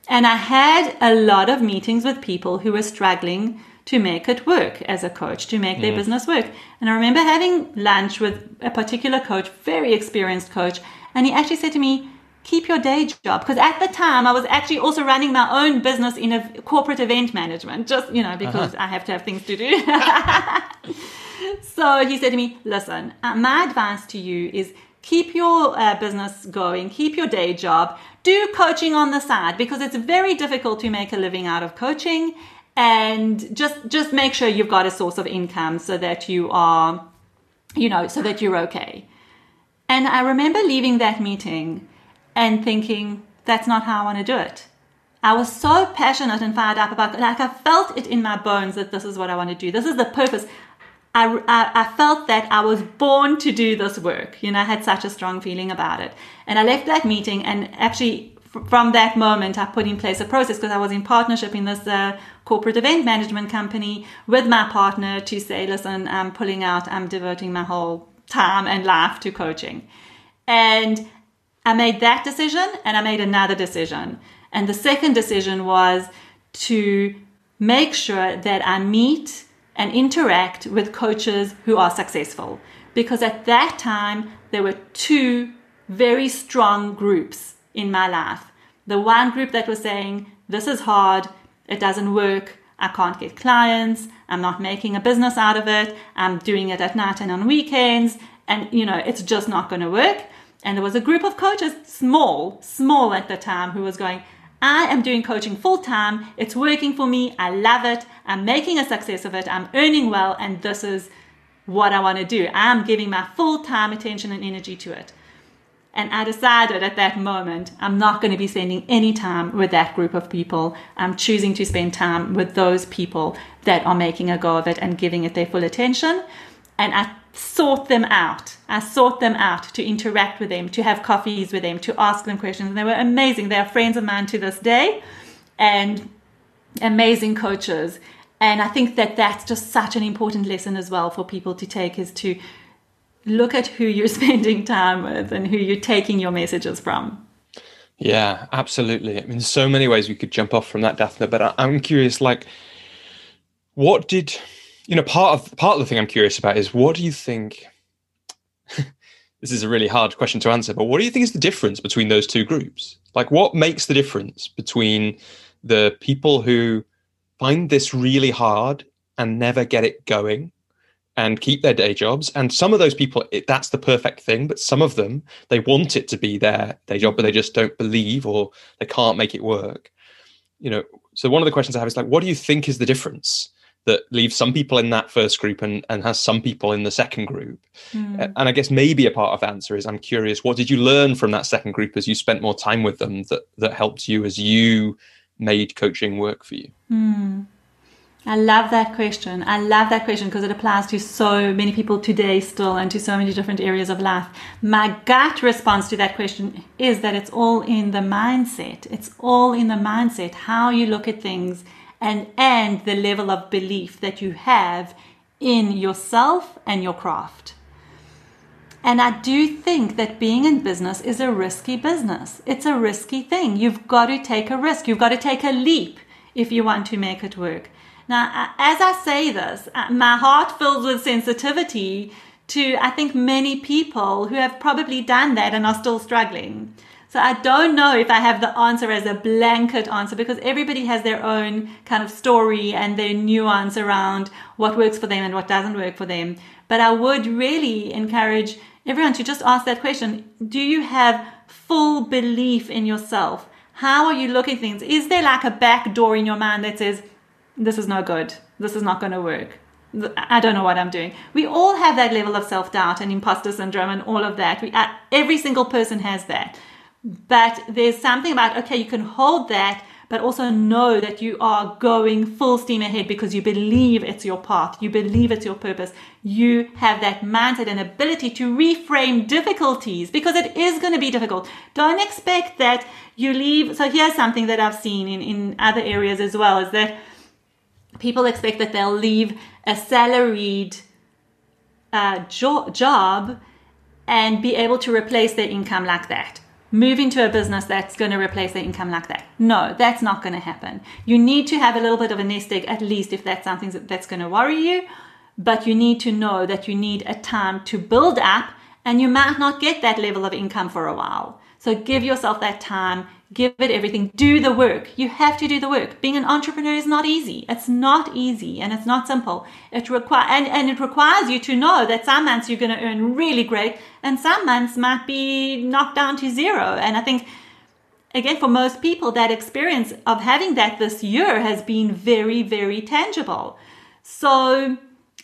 And I had a lot of meetings with people who were struggling to make it work as a coach, to make their business work. And I remember having lunch with a particular coach, very experienced coach, and he actually said to me, keep your day job. Because at the time I was actually also running my own business in a corporate event management just you know because uh-huh. I have to have things to do. (laughs) So he said to me listen uh, my advice to you is keep your uh, business going keep your day job do coaching on the side because it's very difficult to make a living out of coaching and just just make sure you've got a source of income so that you are you know so that you're okay. And I remember leaving that meeting and thinking, that's not how I want to do it. I was so passionate and fired up about it. Like I felt it in my bones that this is what I want to do. This is the purpose. I, I, I, felt that I was born to do this work. You know, I had such a strong feeling about it. And I left that meeting and actually from that moment, I put in place a process because I was in partnership in this uh, corporate event management company with my partner to say, listen, I'm pulling out, I'm devoting my whole time and life to coaching. And I made that decision and I made another decision. And the second decision was to make sure that I meet and interact with coaches who are successful. Because at that time, there were two very strong groups in my life. The one group that was saying, This is hard, it doesn't work, I can't get clients, I'm not making a business out of it, I'm doing it at night and on weekends, and you know, it's just not going to work. And there was a group of coaches, small, small at the time, who was going, I am doing coaching full time. It's working for me. I love it. I'm making a success of it. I'm earning well. And this is what I want to do. I'm giving my full time attention and energy to it. And I decided at that moment, I'm not going to be spending any time with that group of people. I'm choosing to spend time with those people that are making a go of it and giving it their full attention. And I sought them out. I sought them out to interact with them, to have coffees with them, to ask them questions. And they were amazing. They are friends of mine to this day and amazing coaches. And I think that that's just such an important lesson as well for people to take is to look at who you're (laughs) spending time with and who you're taking your messages from. Yeah, absolutely. I mean, so many ways we could jump off from that, Daphna, but I'm curious, like, what did you know, part of part of the thing I'm curious about is what do you think? (laughs) this is a really hard question to answer, but what do you think is the difference between those two groups? Like, what makes the difference between the people who find this really hard and never get it going and keep their day jobs and some of those people it, that's the perfect thing but some of them they want it to be their day job but they just don't believe or they can't make it work you know so one of the questions i have is like what do you think is the difference that leaves some people in that first group and, and has some people in the second group. Mm. And I guess maybe a part of the answer is I'm curious, what did you learn from that second group as you spent more time with them that, that helped you as you made coaching work for you? Mm. I love that question. I love that question because it applies to so many people today still and to so many different areas of life. My gut response to that question is that it's all in the mindset. It's all in the mindset, how you look at things and and the level of belief that you have in yourself and your craft. And I do think that being in business is a risky business. It's a risky thing. You've got to take a risk. You've got to take a leap if you want to make it work. Now, as I say this, uh, my heart fills with sensitivity to, I think, many people who have probably done that and are still struggling. So I don't know if I have the answer as a blanket answer because everybody has their own kind of story and their nuance around what works for them and what doesn't work for them. But I would really encourage everyone to just ask that question. Do you have full belief in yourself? How are you looking things? Is there like a back door in your mind that says, this is no good. This is not going to work. I don't know what I'm doing. We all have that level of self doubt and imposter syndrome and all of that. We, uh, every single person has that. But there's something about, okay, you can hold that, but also know that you are going full steam ahead because you believe it's your path. You believe it's your purpose. You have that mindset and ability to reframe difficulties because it is going to be difficult. Don't expect that you leave. So here's something that I've seen in, in other areas as well is that people expect that they'll leave a salaried uh, jo- job and be able to replace their income like that. Move into a business that's going to replace their income like that. No, that's not going to happen. You need to have a little bit of a nest egg, at least if that's something that's going to worry you. But you need to know that you need a time to build up, and you might not get that level of income for a while. So give yourself that time, give it everything, do the work. You have to do the work. Being an entrepreneur is not easy. It's not easy and it's not simple. It require and, and it requires you to know that some months you're going to earn really great and some months might be knocked down to zero. And I think again for most people that experience of having that this year has been very very tangible. So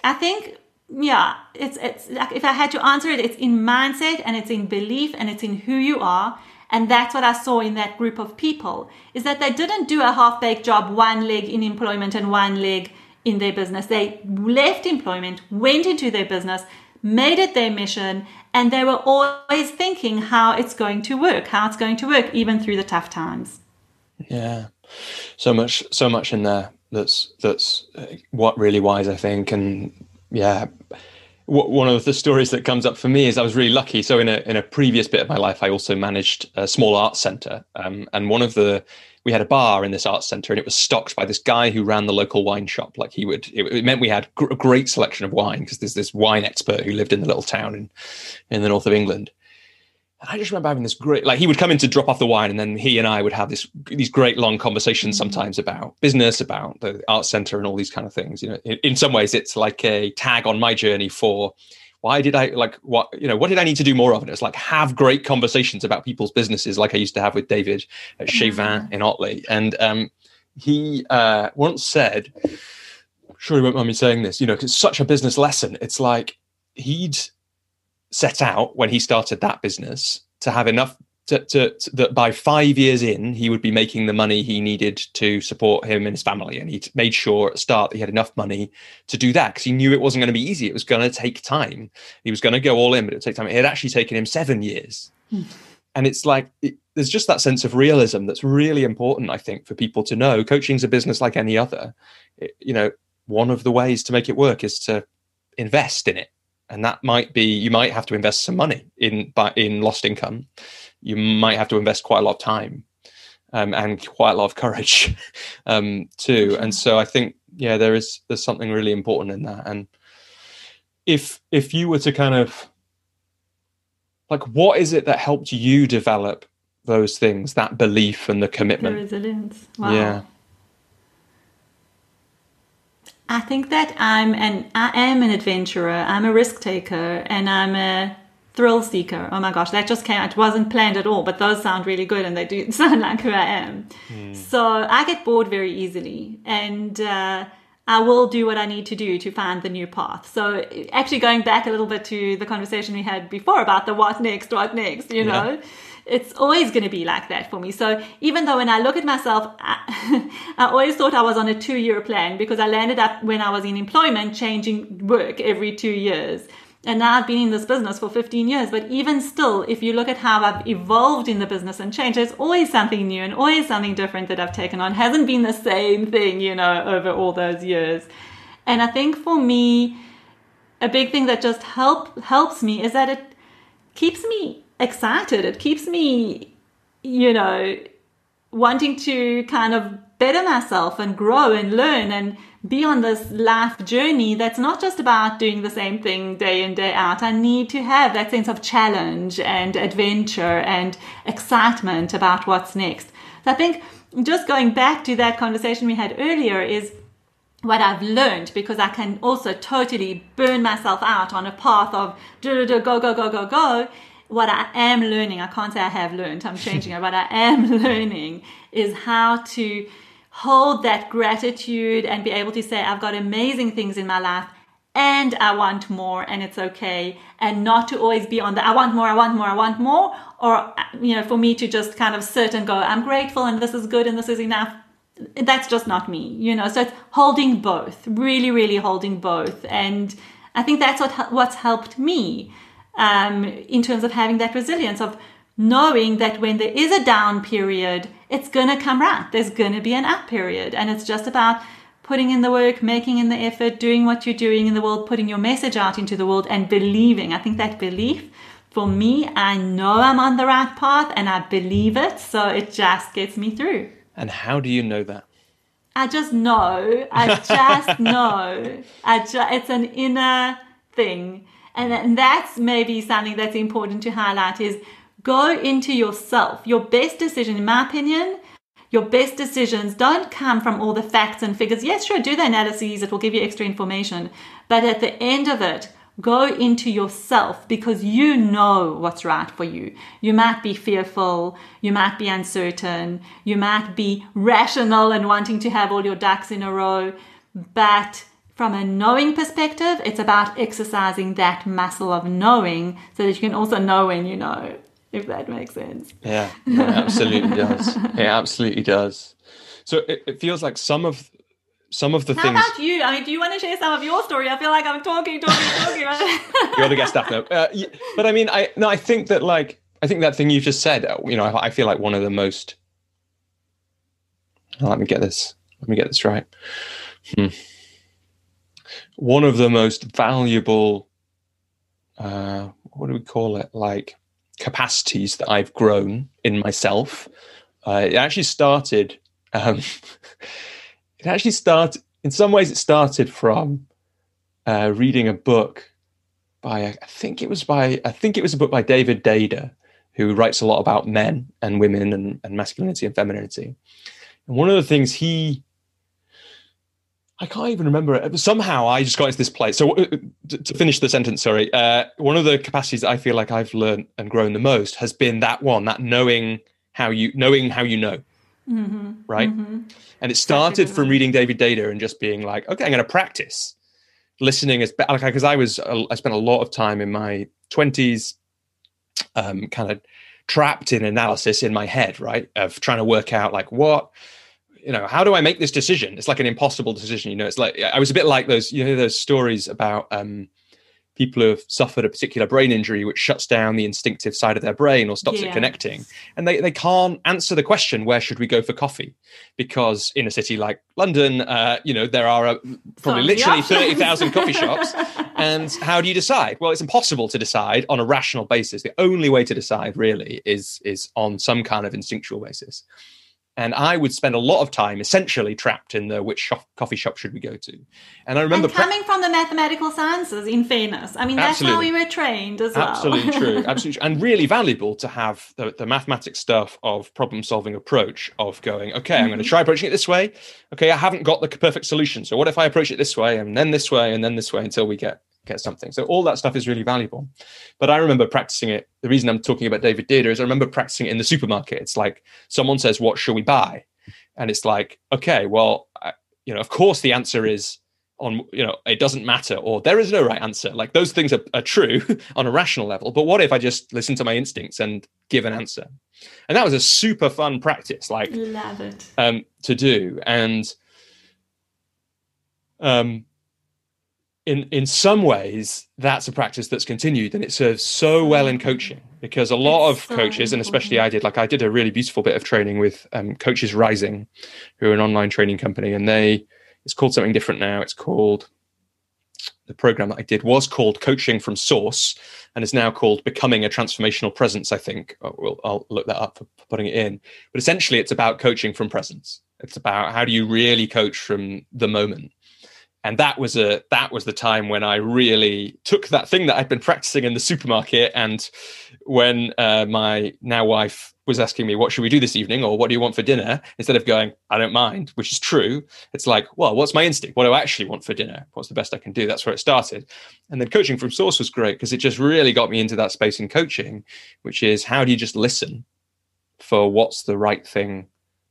I think yeah, it's it's like if I had to answer it, it's in mindset and it's in belief and it's in who you are. And that's what I saw in that group of people is that they didn't do a half baked job, one leg in employment and one leg in their business. They left employment, went into their business, made it their mission, and they were always thinking how it's going to work, how it's going to work, even through the tough times. Yeah, so much, so much in there. That's that's uh, what really wise, I think, and yeah one of the stories that comes up for me is I was really lucky. So in a in a previous bit of my life, I also managed a small art center, um, and one of the we had a bar in this art center, and it was stocked by this guy who ran the local wine shop. Like he would, it, it meant we had gr- a great selection of wine because there's this wine expert who lived in the little town in in the north of England, and I just remember having this great, like he would come in to drop off the wine, and then he and I would have this these great long conversations mm-hmm. sometimes about business, about the art center, and all these kind of things. You know, in, in, some ways, it's like a tag on my journey for why did I like what you know what did I need to do more of? And it's like have great conversations about people's businesses, like I used to have with David at mm-hmm. in Otley, and um, he uh, once said, sure he won't mind me saying this, you know, because it's such a business lesson. It's like he'd set out when he started that business to have enough to, to, to, that by five years in he would be making the money he needed to support him and his family. And he made sure at the start that he had enough money to do that because he knew it wasn't going to be easy. It was going to take time. He was going to go all in but it would take time. It had actually taken him seven years. Hmm. and it's like it, there's just that sense of realism that's really important i think for people to know. Coaching's a business like any other. It, you know one of the ways to make it work is to invest in it and that might be you might have to invest some money in in lost income. You might have to invest quite a lot of time um, and quite a lot of courage (laughs) um, too. And so i think yeah there is there's something really important in that. And if if you were to kind of like what is it that helped you develop those things that belief and the commitment? The resilience. Wow. yeah I think that I'm an I am an adventurer. I'm a risk taker, and I'm a thrill seeker. Oh my gosh, that just came. It wasn't planned at all, but those sound really good, and they do (laughs) sound like who I am. Mm. So I get bored very easily, and uh, I will do what I need to do to find the new path. So actually, going back a little bit to the conversation we had before about the what next, what next, you yeah. know it's always going to be like that for me. So even though when I look at myself, I, (laughs) I always thought I was on a two year plan because I landed up when I was in employment changing work every two years. And now I've been in this business for 15 years. But even still, if you look at how I've evolved in the business and changed, there's always something new and always something different that I've taken on. Hasn't been the same thing, you know, over all those years. And I think for me, a big thing that just help helps me is that it keeps me excited. It keeps me, you know, wanting to kind of better myself and grow and learn and be on this life journey that's not just about doing the same thing day in day out i need to have that sense of challenge and adventure and excitement about what's next so i think just going back to that conversation we had earlier is what I've learned because I can also totally burn myself out on a path of do go, go, go, go, go, go what I am learning, I can't say I have learned, I'm changing it, what I am (laughs) learning is how to hold that gratitude and be able to say, I've got amazing things in my life and I want more and it's okay. And not to always be on the, I want more, I want more, I want more. Or, you know, for me to just kind of sit and go, I'm grateful and this is good and this is enough. That's just not me, you know. So it's holding both, really, really holding both. And I think that's what, what's helped me um, in terms of having that resilience of knowing that when there is a down period, it's going to come right. There's going to be an up period. And it's just about putting in the work, making in the effort, doing what you're doing in the world, putting your message out into the world, and believing. I think that belief, for me, I know I'm on the right path and I believe it, so it just gets me through. And how do you know that? I just know. I (laughs) just know. I ju- it's an inner thing. And, that's maybe something that's important to highlight is go into yourself. Your best decision, in my opinion, your best decisions don't come from all the facts and figures. Yes, sure, do the analyses, it will give you extra information. But at the end of it, go into yourself because you know what's right for you. You might be fearful, you might be uncertain, you might be rational and wanting to have all your ducks in a row, but from a knowing perspective, it's about exercising that muscle of knowing so that you can also know when you know, if that makes sense. Yeah, it absolutely does. It absolutely does. So it, it feels like some of some of the How things about you? I mean, do you want to share some of your story? I feel like I'm talking, talking, talking. you're the guest staff now. Uh, but I mean, I no, I think that like I think that thing you just said. uh, You know, I, I feel like one of the most. Oh, let me get this. Let me get this right. Hmm. One of the most valuable. Uh, what do we call it? Like capacities that I've grown in myself. Uh, it actually started. Um, (laughs) it actually started. In some ways, it started from uh, reading a book by I think it was by I think it was a book by David Deida, who writes a lot about men and women and, and masculinity and femininity. And one of the things he I can't even remember it. Somehow I just got into this place. So uh, to, finish the sentence, sorry. Uh, one of the capacities that I feel like I've learned and grown the most has been that one, that knowing how you knowing how you know, mm-hmm, right? mm-hmm. And it started from reading David Deida and just being like, okay, I'm going to practice listening as like because I was I spent a lot of time in my 20s um kind of trapped in analysis in my head, right? Of trying to work out like what you know, how do I make this decision? It's like an impossible decision, you know. It's like I was a bit like those, you know, those stories about um people who have suffered a particular brain injury which shuts down the instinctive side of their brain or stops it connecting and they, they can't answer the question where should we go for coffee because in a city like london uh, you know there are uh, probably literally options. 30000 coffee shops (laughs) and how do you decide well it's impossible to decide on a rational basis the only way to decide really is is on some kind of instinctual basis and i would spend a lot of time essentially trapped in the which shop, coffee shop should we go to and i remember And pra- coming from the mathematical sciences, in fairness, I mean that's Absolutely. how we were trained as well. absolutely (laughs) true absolutely true. and really valuable to have the, the mathematics stuff of problem solving approach of going okay i'm going to mm-hmm. try approaching it this way okay i haven't got the perfect solution so what if i approach it this way and then this way and then this way until we get get something. So all that stuff is really valuable. But i remember practicing it. The reason i'm talking about David Deida is i remember practicing it in the supermarket. It's like someone says what should we buy? And it's like okay well I, you know of course the answer is on you know it doesn't matter or there is no right answer. Like those things are, are true (laughs) on a rational level. But what if i just listen to my instincts and give an answer? And that was a super fun practice like Love it. um to do. And um in in some ways that's a practice that's continued and it serves so well in coaching because a lot It's of so coaches and especially i did like i did a really beautiful bit of training with um, coaches rising who are an online training company and they it's called something different now. It's called the program that i did was called coaching from source and is now called becoming a transformational presence i think. Oh, well, i'll look that up for putting it in. But essentially it's about coaching from presence. It's about how do you really coach from the moment and that was a that was the time when I really took that thing that I'd been practicing in the supermarket, and when uh, my now wife was asking me, "What should we do this evening?" or "What do you want for dinner?" instead of going, "I don't mind," which is true, it's like, "Well, what's my instinct? What do I actually want for dinner? What's the best I can do?" That's where it started, and then coaching from source was great because it just really got me into that space in coaching, which is how do you just listen for what's the right thing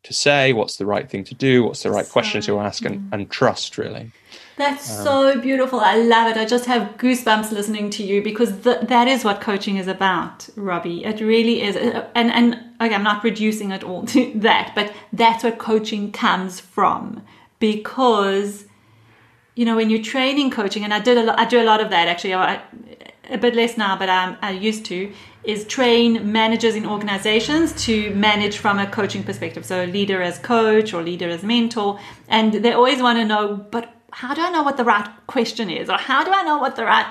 to say, what's the right thing to do, what's the right question to ask, and, and trust really. That's Um, so beautiful. I love it. I just have goosebumps listening to you because th- that is what coaching is about, Robbie. It really is. Uh, And and okay, I'm not reducing it all (laughs) to that, but that's what coaching comes from because you know when you're training coaching, and I did a lot, I do a lot of that actually. I, a bit less now, but um, I used to. Is train managers in organizations to manage from a coaching perspective. So leader as coach or leader as mentor. And they always want to know, but how do I know what the right question is? Or how do I know what the right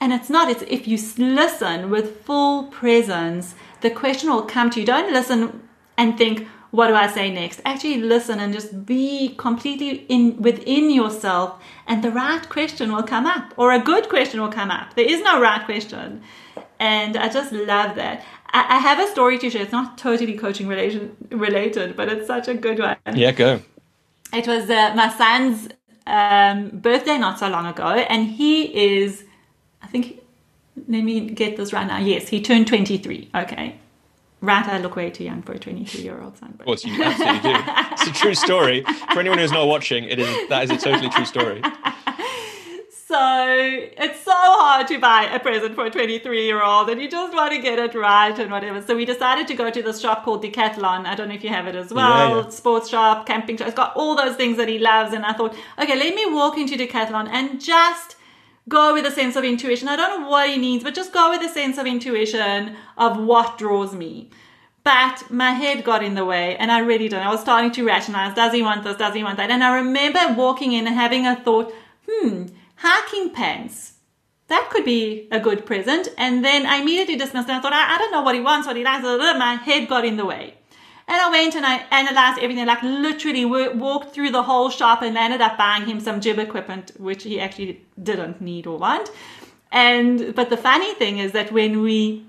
and it's not, it's if you listen with full presence, the question will come to you. Don't listen and think, what do I say next? Actually listen and just be completely in within yourself and the right question will come up or a good question will come up. There is no right question. And I just love that. I, I have a story to share. It's not totally coaching relation, related, but it's such a good one. Yeah, go. It was uh, my son's um, birthday not so long ago, and he is I think, let me get this right now. Yes, he turned 23. Okay. Right, I look way too young for a 23 year old son. Of course, you absolutely do. It's a true story. For anyone who's not watching, it is that is a totally true story. (laughs) So it's so hard to buy a present for a 23 year old and you just want to get it right and whatever. So we decided to go to this shop called Decathlon. I don't know if you have it as well. Yeah, yeah. Sports shop, camping shop. It's got all those things that he loves. And I thought, okay, let me walk into Decathlon and just go with a sense of intuition. I don't know what he needs, but just go with a sense of intuition of what draws me. But my head got in the way and I really don't. I was starting to rationalize, does he want this? Does he want that? And I remember walking in and having a thought, hmm, hiking pants. That could be a good present. And then I immediately dismissed and I thought, I, I don't know what he wants, what he likes. My head got in the way. And I went and I analyzed everything, like literally walked through the whole shop and ended up buying him some gym equipment, which he actually didn't need or want. And, but the funny thing is that when we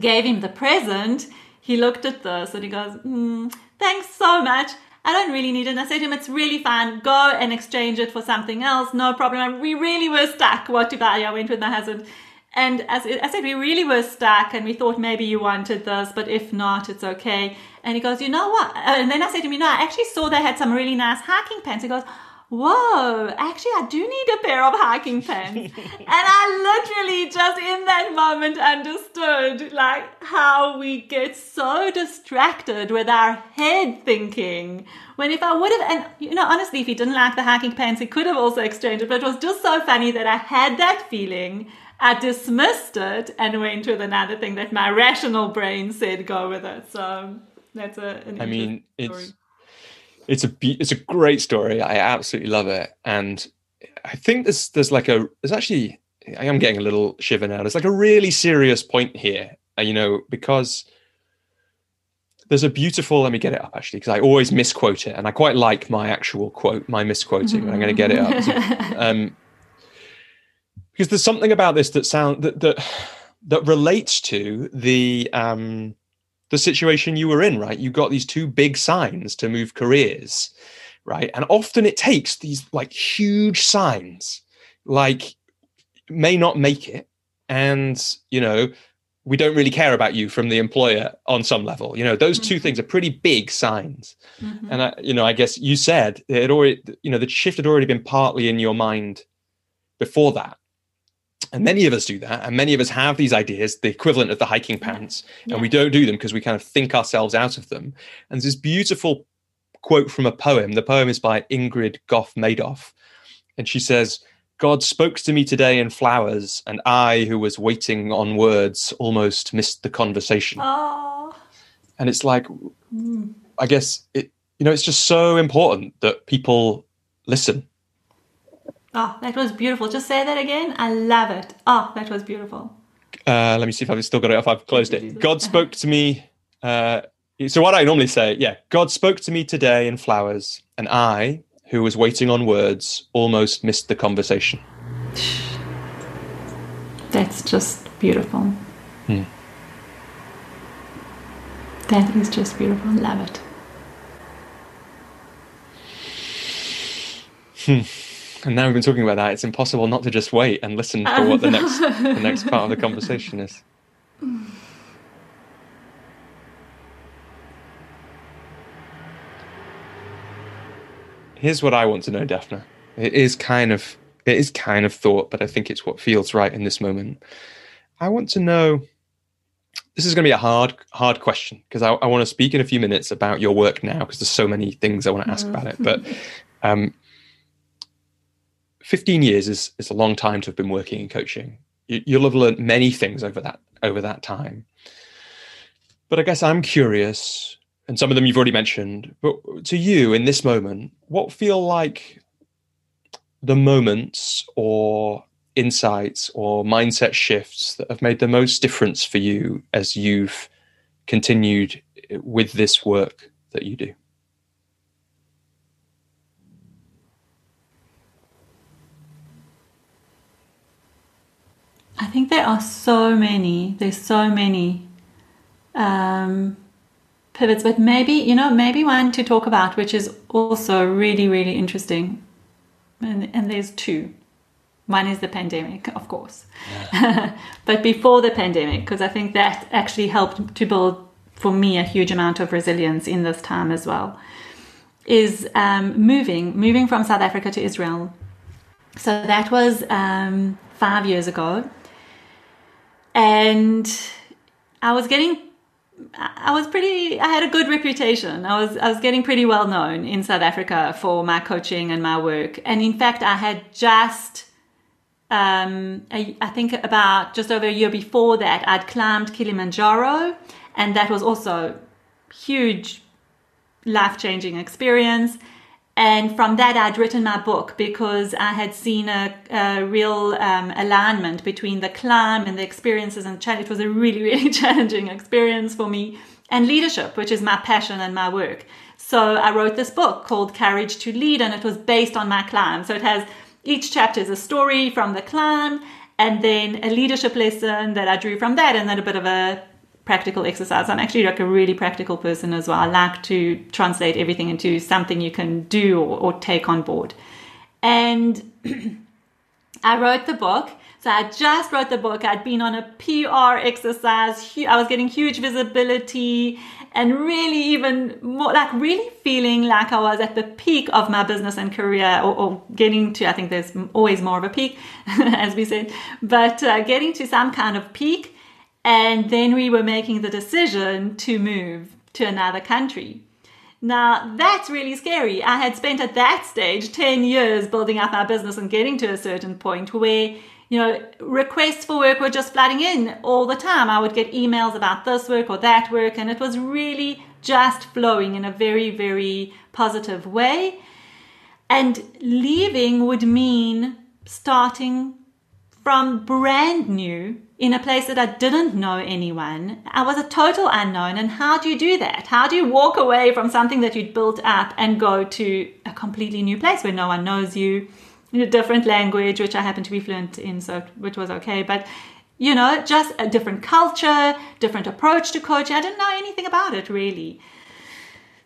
gave him the present, he looked at this and he goes, mm, thanks so much. I don't really need it. And I said to him, it's really fine. Go and exchange it for something else. No problem. We really were stuck what to buy. I went with my husband. And as I said, we really were stuck and we thought maybe you wanted this, but if not, it's okay. And he goes, you know what? And then I said to him, you know, I actually saw they had some really nice hiking pants. He goes, whoa, actually, I do need a pair of hiking pants. (laughs) and I literally just in that moment understood like how we get so distracted with our head thinking. When if I would have, and you know, honestly, if he didn't like the hiking pants, he could have also exchanged it. But it was just so funny that I had that feeling I dismissed it and went with another thing that my rational brain said go with it. So that's a. I mean, it's it's a it's a great story. I absolutely love it, and I think there's there's like a there's actually I am getting a little shiver now. There's like a really serious point here, uh, you know, because there's a beautiful let me get it up actually because i always misquote it and i quite like my actual quote my misquoting i'm going to get it up so, um, because there's something about this that sound that that that relates to the um the situation you were in right? You got these two big signs to move careers right? And often it takes these like huge signs like may not make it and you know we don't really care about you from the employer on some level. You know those mm-hmm. two things are pretty big signs. Mm-hmm. and I, you know i guess you said it already you know the shift had already been partly in your mind before that and many of us do that. And many of us have these ideas, the equivalent of the hiking pants, yeah. and we don't do them because we kind of think ourselves out of them. And there's this beautiful quote from a poem. The poem is by Ingrid Goff Maidoff. And she says, God spoke to me today in flowers, and I, who was waiting on words, almost missed the conversation. Oh. And it's like, mm. I guess it, you know, it's just so important that people listen Oh, that was beautiful. Just say that again. I love it. Oh, that was beautiful. Uh, let me see if I've still got it. If I've closed it. (laughs) God spoke to me. Uh, so what I normally say, yeah, God spoke to me today in flowers, and I, who was waiting on words, almost missed the conversation. (sighs) That's just beautiful. Hmm. That is just beautiful. Love it. Hmm and now we've been talking about that, it's impossible not to just wait and listen for what the next (laughs) the next part of the conversation is. Here's what I want to know, Daphna. It is kind of it is kind of thought, but I think it's what feels right in this moment. I want to know. This is going to be a hard, hard question because I, I want to speak in a few minutes about your work now because there's so many things I want to ask about it. But um, 15 years is, is a long time to have been working in coaching. You, will have learned many things over that over that time. But I guess I'm curious, and some of them you've already mentioned, but to you in this moment, what feel like the moments or insights or mindset shifts that have made the most difference for you as you've continued with this work that you do? I think there are so many. There's so many um, pivots, but maybe you know, maybe one to talk about, which is also really, really interesting. And, and there's two. One is the pandemic, of course, yeah. (laughs) but before the pandemic, because I think that actually helped to build for me a huge amount of resilience in this time as well. Is um, moving, moving from South Africa to Israel. So that was um, five years ago and I was getting I was pretty I had a good reputation. I was I was getting pretty well known in South Africa for my coaching and my work. And in fact, I had just um, I, I think about just over a year before that, I'd climbed Kilimanjaro, and that was also huge life changing experience. And from that, I'd written my book because I had seen a, a real um, alignment between the climb and the experiences and It was a really, (laughs) really challenging experience for me. And leadership, which is my passion and my work. So I wrote this book called Courage to Lead, and it was based on my climb. So it has each chapter is a story from the climb, and then a leadership lesson that I drew from that, and then a bit of a practical exercise. I'm actually like a really practical person as well. I like to translate everything into something you can do or, or take on board. And (clears throat) I wrote the book. So I just wrote the book. I'd been on a PR exercise. I was getting huge visibility and really even more like really feeling like I was at the peak of my business and career or, or getting to, I think there's always more of a peak, (laughs) as we said, but uh, getting to some kind of peak and then we were making the decision to move to another country. Now, that's really scary. I had spent at that stage 10 years building up our business and getting to a certain point where, you know, requests for work were just flooding in all the time. I would get emails about this work or that work, and it was really just flowing in a very, very positive way. And leaving would mean starting from brand new in a place that I didn't know anyone. I was a total unknown. And how do you do that? How do you walk away from something that you'd built up and go to a completely new place where no one knows you, in a different language, which I happen to be fluent in, so which was okay. But you know, just a different culture, different approach to coaching. I didn't know anything about it really.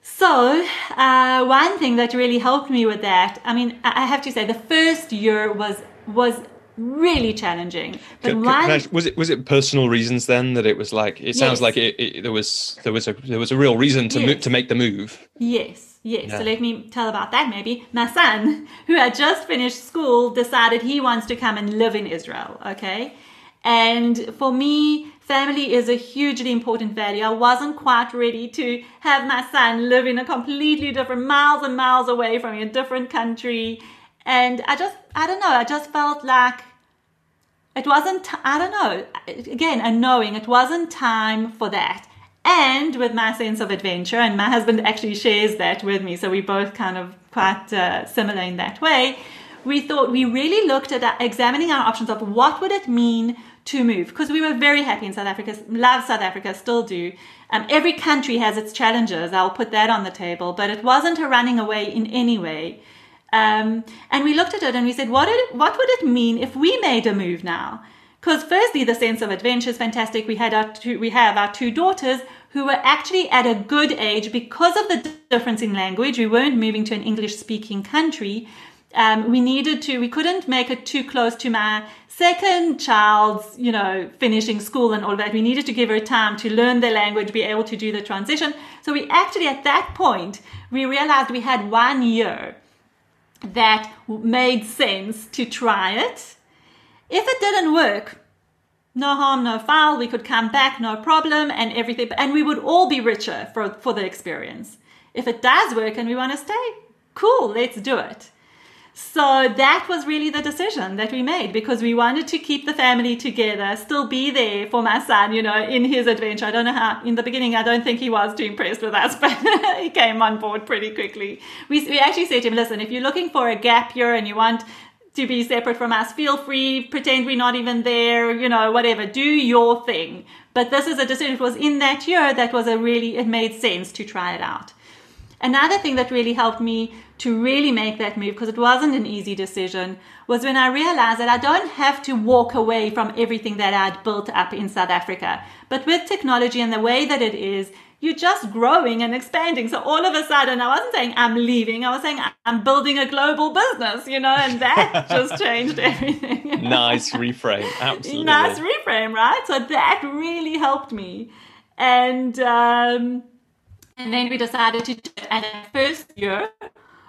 So, uh, one thing that really helped me with that, I mean, I have to say, the first year was was really challenging. But can, can, I, was it was it personal reasons then that it was like it sounds yes. like it, it, there was there was a there was a real reason to yes. to make the move. Yes, yes. Yeah. So let me tell about that. Maybe my son, (laughs) who had just finished school, decided he wants to come and live in Israel. Okay, and for me. Family is a hugely important value. I wasn't quite ready to have my son live in a completely different, miles and miles away from a different country. And I just, I don't know, I just felt like it wasn't, I don't know, again, a knowing it wasn't time for that. And with my sense of adventure, and my husband actually shares that with me, so we both kind of quite uh, similar in that way. We thought we really looked at uh, examining our options of what would it mean to move because we were very happy in South Africa, love South Africa, still do. Um, every country has its challenges. I'll put that on the table, but it wasn't a running away in any way. Um, and we looked at it and we said, what, did, what would it mean if we made a move now? Because firstly, the sense of adventure is fantastic. We had our two, we have our two daughters who were actually at a good age because of the difference in language. We weren't moving to an English speaking country. Um, we needed to, we couldn't make it too close to my second child's, you know, finishing school and all that. We needed to give her time to learn the language, be able to do the transition. So we actually, at that point, we realized we had one year that made sense to try it. If it didn't work, no harm, no foul. We could come back, no problem, and everything, and we would all be richer for, for the experience. If it does work and we want to stay, cool, let's do it. So that was really the decision that we made because we wanted to keep the family together, still be there for my son, you know, in his adventure. I don't know how, in the beginning, I don't think he was too impressed with us, (laughs) but he came on board pretty quickly. We, we actually said to him, listen, if you're looking for a gap year and you want to be separate from us, feel free, pretend we're not even there, you know, whatever, do your thing. But this is a decision. It was in that year that was a really, it made sense to try it out. Another thing that really helped me to really make that move, because it wasn't an easy decision, was when I realized that I don't have to walk away from everything that I'd built up in South Africa. But with technology and the way that it is, you're just growing and expanding. So all of a sudden, I wasn't saying I'm leaving. I was saying I'm building a global business, you know, and that (laughs) just changed everything. nice reframe. Absolutely. Nice reframe, right? So that really helped me. And, um, and then we decided to, do it. and the first year,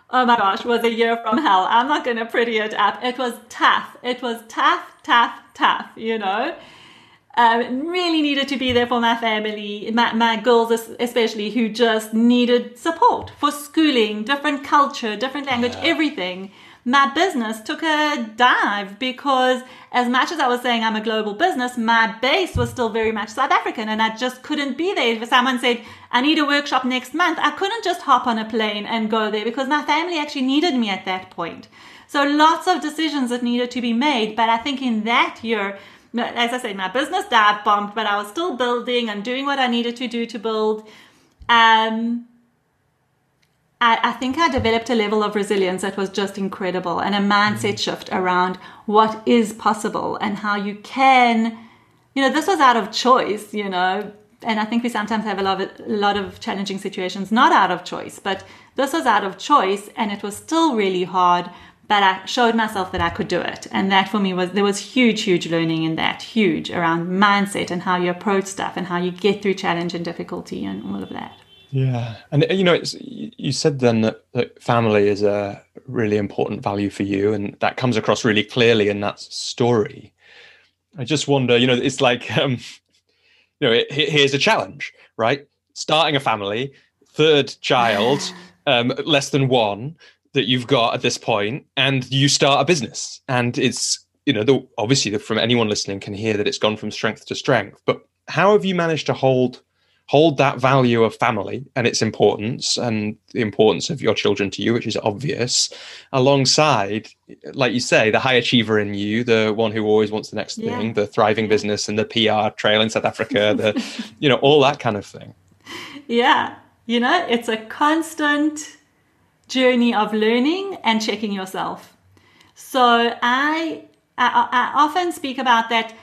oh my gosh, was a year from hell. I'm not going to pretty it up. It was tough. It was tough, tough, tough, you know. Um, really needed to be there for my family, my, my girls especially, who just needed support for schooling, different culture, different language, yeah. everything my business took a dive because as much as I was saying I'm a global business, my base was still very much South African and I just couldn't be there. If someone said, I need a workshop next month, I couldn't just hop on a plane and go there because my family actually needed me at that point. So lots of decisions that needed to be made. But I think in that year, as I said, my business dive bombed, but I was still building and doing what I needed to do to build. Um, I, I think I developed a level of resilience that was just incredible and a mindset mm-hmm. shift around what is possible and how you can, you know, this was out of choice, you know, and I think we sometimes have a lot of, a lot of challenging situations not out of choice, but this was out of choice and it was still really hard, but I showed myself that I could do it. And that for me was, there was huge, huge learning in that, huge around mindset and how you approach stuff and how you get through challenge and difficulty and all of that. Yeah, and you know, it's you said then that, that family is a really important value for you, and that comes across really clearly in that story. I just wonder, you know, it's like, (laughs) um, you know, it, here's a challenge, right? Starting a family, third child, (sighs) um, less than one that you've got at this point, and you start a business, and it's you know, the, obviously, from anyone listening can hear that it's gone from strength to strength. But how have you managed to hold hold that value of family and its importance and the importance of your children to you, which is obvious, alongside, like you say, the high achiever in you, the one who always wants the next yeah. thing, the thriving business and the PR trail in South Africa, the, (laughs) you know, all that kind of thing. Yeah. You know, it's a constant journey of learning and checking yourself. So I, I, I often speak about that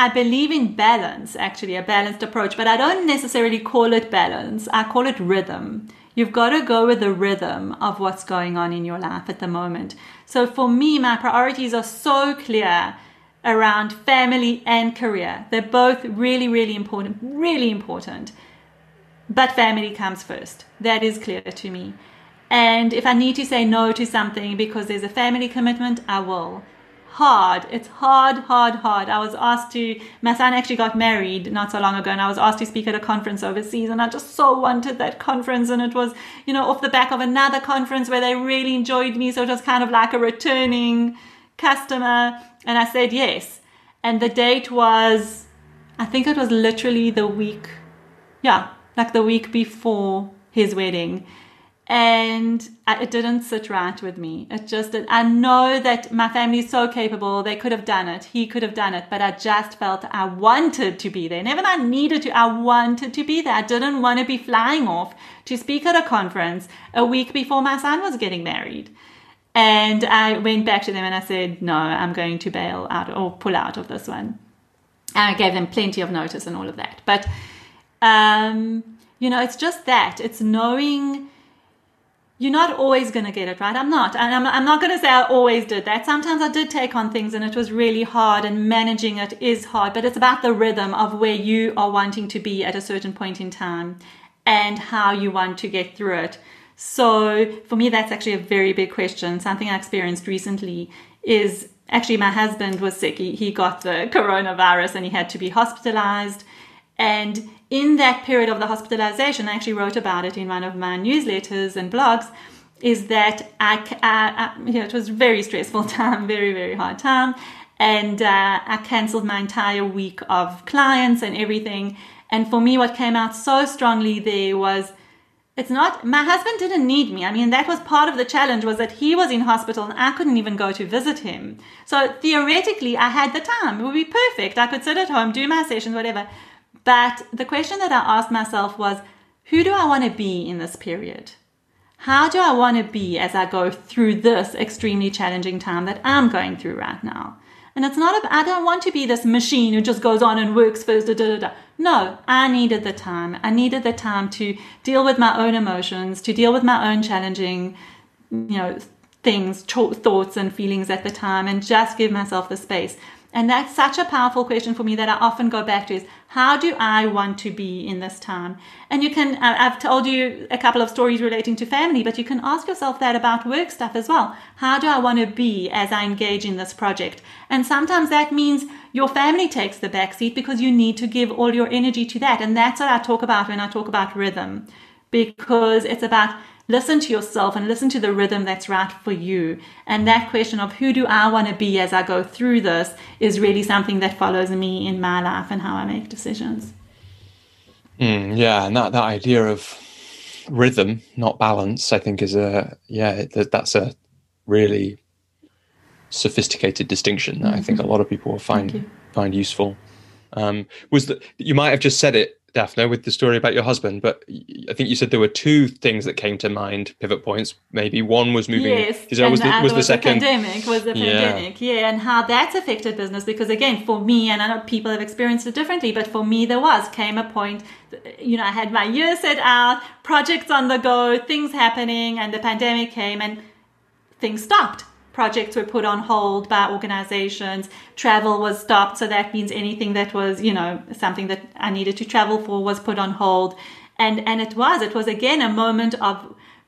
I believe in balance, actually, a balanced approach, but I don't necessarily call it balance. I call it rhythm. You've got to go with the rhythm of what's going on in your life at the moment. So for me, my priorities are so clear around family and career. They're both really, really important, really important. But family comes first. That is clear to me. And if I need to say no to something because there's a family commitment, I will hard. It's hard, hard, hard. I was asked to, my son actually got married not so long ago, and I was asked to speak at a conference overseas, and I just so wanted that conference. And it was, you know, off the back of another conference where they really enjoyed me. So it was kind of like a returning customer. And I said yes. And the date was, I think it was literally the week, yeah, like the week before his wedding and it didn't sit right with me. It just did. I know that my family is so capable. They could have done it. He could have done it. But I just felt I wanted to be there. Never I needed to. I wanted to be there. I didn't want to be flying off to speak at a conference a week before my son was getting married. And I went back to them and I said, no, I'm going to bail out or pull out of this one. And I gave them plenty of notice and all of that. But, um, you know, it's just that. It's knowing you're not always going to get it right. I'm not. And I'm, I'm not going to say I always did that. Sometimes I did take on things and it was really hard and managing it is hard, but it's about the rhythm of where you are wanting to be at a certain point in time and how you want to get through it. So for me, that's actually a very big question. Something I experienced recently is actually my husband was sick. He, he got the coronavirus and he had to be hospitalized. And in that period of the hospitalization, I actually wrote about it in one of my newsletters and blogs. is that I, I, I, you know, it was very stressful (laughs) time, very, very hard time. And uh, I cancelled my entire week of clients and everything. And for me, what came out so strongly there was it's not my husband didn't need me i mean that was part of the challenge was that he was in hospital and i couldn't even go to visit him so theoretically i had the time it would be perfect i could sit at home do my sessions whatever but the question that i asked myself was who do i want to be in this period how do i want to be as i go through this extremely challenging time that i'm going through right now and it's not, I don't want to be this machine who just goes on and works first. Da, da, da. No, I needed the time. I needed the time to deal with my own emotions, to deal with my own challenging, you know, things, thoughts and feelings at the time, and just give myself the space. And that's such a powerful question for me that I often go back to is how do I want to be in this time? And you can, I've told you a couple of stories relating to family, but you can ask yourself that about work stuff as well. How do I want to be as I engage in this project? And sometimes that means your family takes the back seat because you need to give all your energy to that. And that's what I talk about when I talk about rhythm, because it's about listen to yourself and listen to the rhythm that's right for you. And that question of who do I want to be as I go through this is really something that follows me in my life and how I make decisions. Mm, yeah, and that, that idea of rhythm, not balance, I think is a yeah, that's a really sophisticated distinction that mm-hmm. I think a mm-hmm. lot of people will find find useful. Um, was that you might have just said it Daphna, with the story about your husband, but I think you said there were two things that came to mind, pivot points. Maybe one was moving. Yes, and was the, was, was the second pandemic. Was the yeah. pandemic? Yeah, and how that's affected business because again, for me, and I know people have experienced it differently, but for me, there was came a point. You know, I had my year set out, projects on the go, things happening, and the pandemic came, and things stopped projects were put on hold by organizations. Travel was stopped so that means anything that was you know something that i needed to travel for was put on hold. And and it was it was again a moment of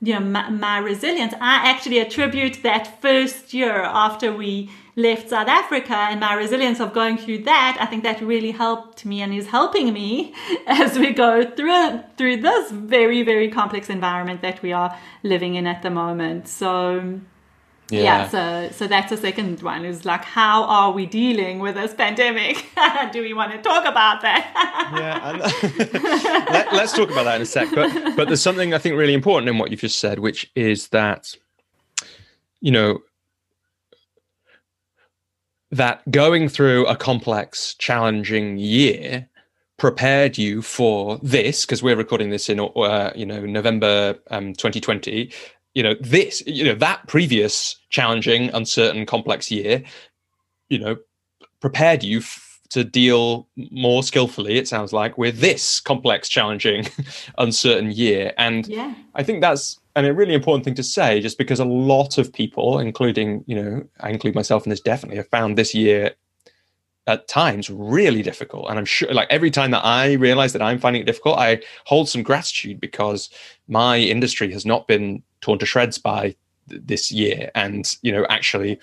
you know my, my resilience. I actually attribute that first year after we left south africa and my resilience of going through that i think that really helped me and is helping me (laughs) as we go through through this very very complex environment that we are living in at the moment. So yeah. yeah. so so that's the second one is like how are we dealing with this pandemic (laughs) do we want to talk about that (laughs) yeah (laughs) Let, us talk about that in a sec but but there's something i think really important in what you've just said which is that you know that going through a complex challenging year prepared you for this because we're recording this in uh, you know November um, 2020 you know this you know that previous challenging uncertain complex year you know prepared you f- to deal more skillfully it sounds like with this complex challenging (laughs) uncertain year and yeah. i think that's and a really important thing to say just because a lot of people including you know i include myself in this definitely have found this year at times really difficult and i'm sure like every time that i realize that i'm finding it difficult i hold some gratitude because my industry has not been torn to shreds by this year and you know actually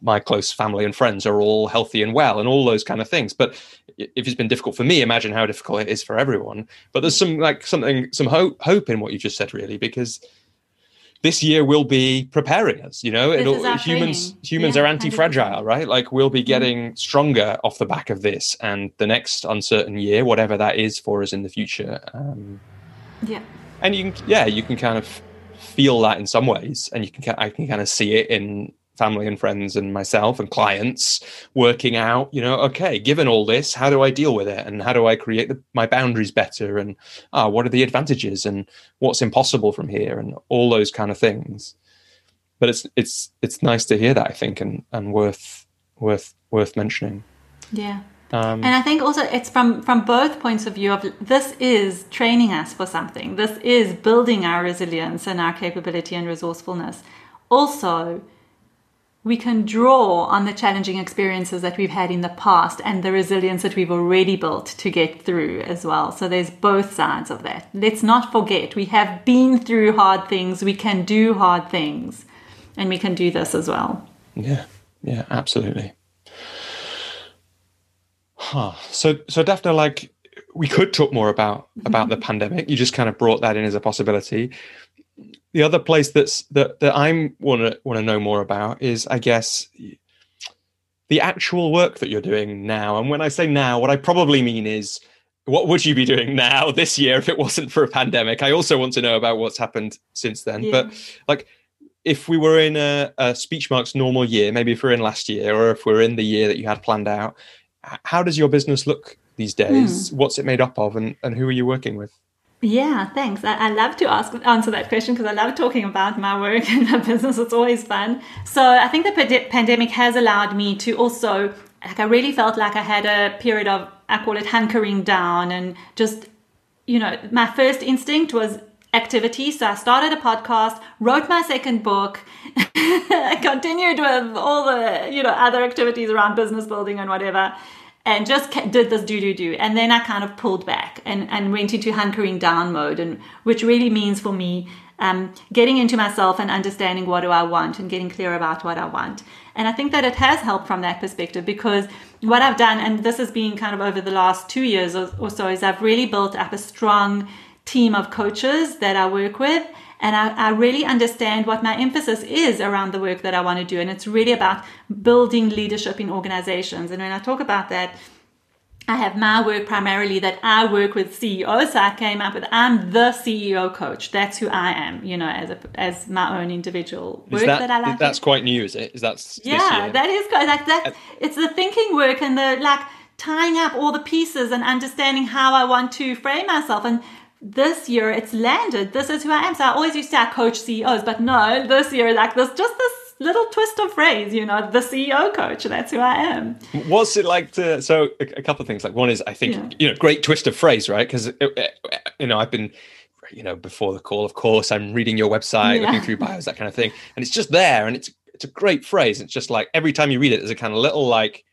my close family and friends are all healthy and well and all those kind of things but if it's been difficult for me imagine how difficult it is for everyone but there's some like something some hope hope in what you just said really because this year will be preparing us you know humans training. humans yeah, are anti-fragile right like we'll be mm-hmm. getting mm-hmm. stronger off the back of this and the next uncertain year whatever that is for us in the future um, yeah and you can yeah you can kind of feel that in some ways, and you can I can kind of see it in family and friends and myself and clients working out you know okay given all this how do i deal with it? And how do i create the, my boundaries better? And ah, what are the advantages? And what's impossible from here? And all those kind of things. But it's it's it's nice to hear that i think and and worth worth worth mentioning. Yeah um, and I think also it's from from both points of view of this is training us for something. This is building our resilience and our capability and resourcefulness. Also, we can draw on the challenging experiences that we've had in the past and the resilience that we've already built to get through as well. So there's both sides of that. Let's not forget we have been through hard things, we can do hard things, and we can do this as well. Yeah, yeah, absolutely. Huh. So, so Daphna, like we could talk more about about the mm-hmm. pandemic. You just kind of brought that in as a possibility. the other place that's that that I'm want to want to know more about is, I guess, the actual work that you're doing now. And when I say now, what I probably mean is, what would you be doing now (laughs) this year if it wasn't for a pandemic? I also want to know about what's happened since then. Yeah. But like, if we were in a, a Speechmarks normal year, maybe if we're in last year, or if we're in the year that you had planned out, how does your business look these days? Hmm. What's it made up of, and, and who are you working with? Yeah, thanks. I, I, love to ask answer that question because I love talking about my work (laughs) and my business. It's always fun. So I think the pandemic has allowed me to also like I really felt like I had a period of I call it hunkering down and just you know my first instinct was activity. So I started a podcast, wrote my second book, (laughs) continued with all the you know other activities around business building and whatever and just did this do do do and then i kind of pulled back and, and went into hunkering down mode and which really means for me um, getting into myself and understanding what do i want and getting clear about what i want and i think that it has helped from that perspective because what i've done and this has been kind of over the last two years or, or so is i've really built up a strong team of coaches that i work with and I, I, really understand what my emphasis is around the work that I want to do. And it's really about building leadership in organizations. And when I talk about that, I have my work primarily that I work with CEOs. So I came up with I'm the CEO coach. That's who I am, you know, as a, as my own individual work that, that, I like. That's quite new, is it? Is that yeah? That is quite like that. It's the thinking work and the like tying up all the pieces and understanding how I want to frame myself and this year it's landed. This is who I am. So I always used to say coach CEOs, but no, this year like this just this little twist of phrase, you know, the CEO coach. That's who I am. What's it like to? So a, a couple of things. Like one is I think yeah. you know great twist of phrase, right? Because uh, uh, you know I've been you know before the call, of course, I'm reading your website, yeah. looking through bios, that kind of thing, and it's just there, and it's it's a great phrase. It's just like every time you read it, there's a kind of little like.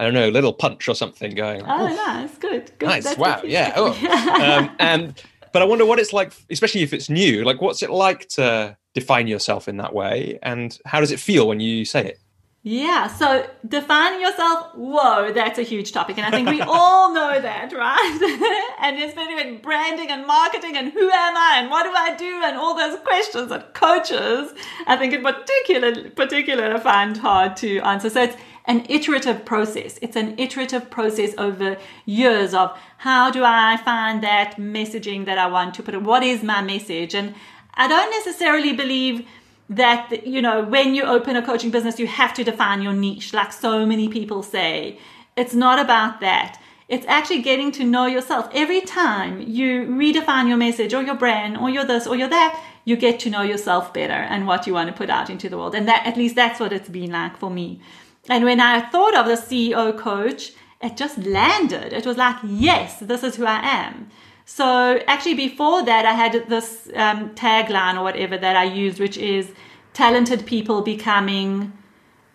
I don't know, little punch or something going. Oh, nice, good, good. Nice, That's wow, yeah. Oh. (laughs) um, and but I wonder what it's like, especially if it's new. Like, what's it like to define yourself in that way, and how does it feel when you say it? Yeah, so defining yourself, whoa, that's a huge topic. And I think we all know that, right? (laughs) and especially in branding and marketing and who am I and what do I do and all those questions that coaches, I think in particular, particular find hard to answer. So it's an iterative process. It's an iterative process over years of how do I find that messaging that I want to put in? What is my message? And I don't necessarily believe that, you know, when you open a coaching business, you have to define your niche, like so many people say. It's not about that. It's actually getting to know yourself. Every time you redefine your message or your brand or your this or your that, you get to know yourself better and what you want to put out into the world. And that, at least that's what it's been like for me. And when I thought of the CEO coach, it just landed. It was like, yes, this is who I am. So actually, before that, I had this um, tagline or whatever that I used, which is talented people becoming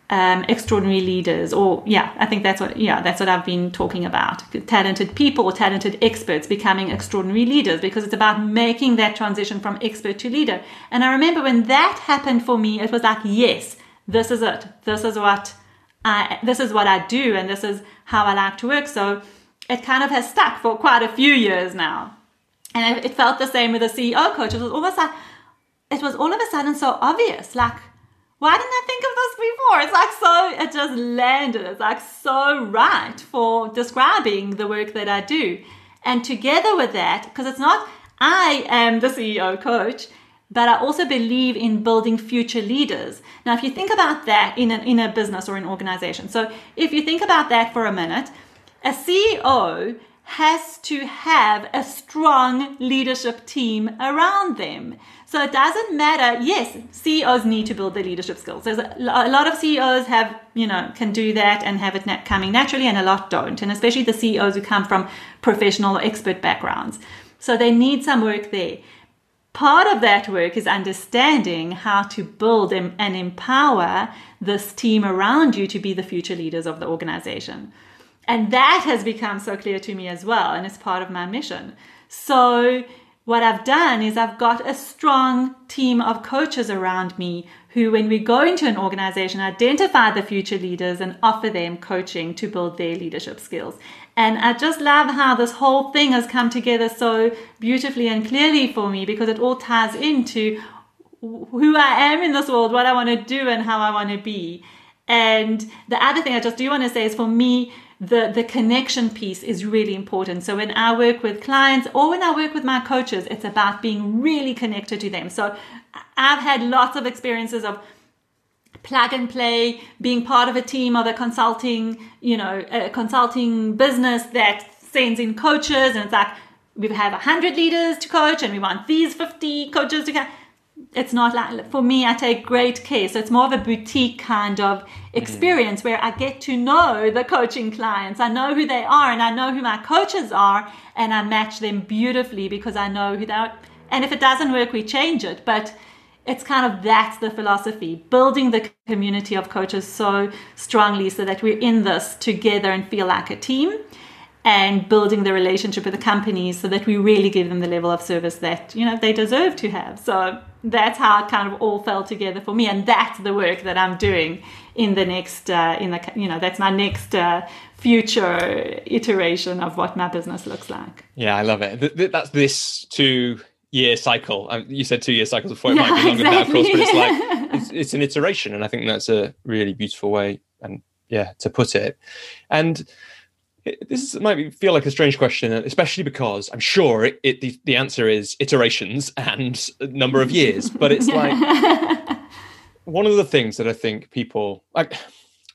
um, extraordinary leaders. Or yeah, I think that's what yeah that's what I've been talking about. Talented people talented experts becoming extraordinary leaders because it's about making that transition from expert to leader. And I remember when that happened for me, it was like, yes, this is it. This is what I, this is what I do and this is how I like to work. So it kind of has stuck for quite a few years now. And it, felt the same with the CEO coach. It was almost like, it was all of a sudden so obvious. Like, why didn't I think of this before? It's like so, it just landed. It's like so right for describing the work that I do. And together with that, because it's not, I am the CEO coach, but I also believe in building future leaders. Now, if you think about that in, in a business or an organization, so if you think about that for a minute, a CEO has to have a strong leadership team around them. So it doesn't matter. Yes, CEOs need to build their leadership skills. There's a, a lot of CEOs have, you know, can do that and have it coming naturally, and a lot don't. And especially the CEOs who come from professional or expert backgrounds. So they need some work there. Part of that work is understanding how to build and empower this team around you to be the future leaders of the organization. And that has become so clear to me as well, and it's part of my mission. So, what I've done is I've got a strong team of coaches around me who, when we go into an organization, identify the future leaders and offer them coaching to build their leadership skills. And I just love how this whole thing has come together so beautifully and clearly for me because it all ties into who I am in this world, what I want to do, and how I want to be. And the other thing I just do want to say is for me, the, the connection piece is really important. So when I work with clients or when I work with my coaches, it's about being really connected to them. So I've had lots of experiences of plug and play, being part of a team of a consulting, you know, a consulting business that sends in coaches and it's like we have 100 leaders to coach and we want these 50 coaches to coach it's not like for me i take great care. So it's more of a boutique kind of experience mm. where i get to know the coaching clients. I know who they are and i know who my coaches are and i match them beautifully because i know who they are. And if it doesn't work we change it. But it's kind of that's the philosophy building the community of coaches so strongly so that we're in this together and feel like a team and building the relationship with the companies so that we really give them the level of service that you know they deserve to have. So that's how it kind of all fell together for me and that's the work that i'm doing in the next uh, in the you know that's my next uh, future iteration of what my business looks like. Yeah i love it. That's this two year cycle um, you said two year cycles before it might be (laughs) longer exactly. now of course but it's like it's, it's an iteration and i think that's a really beautiful way and yeah to put it and this might feel like a strange question, especially because I'm sure it, it the, the, answer is iterations and number of years. But it's like (laughs) one of the things that I think people like.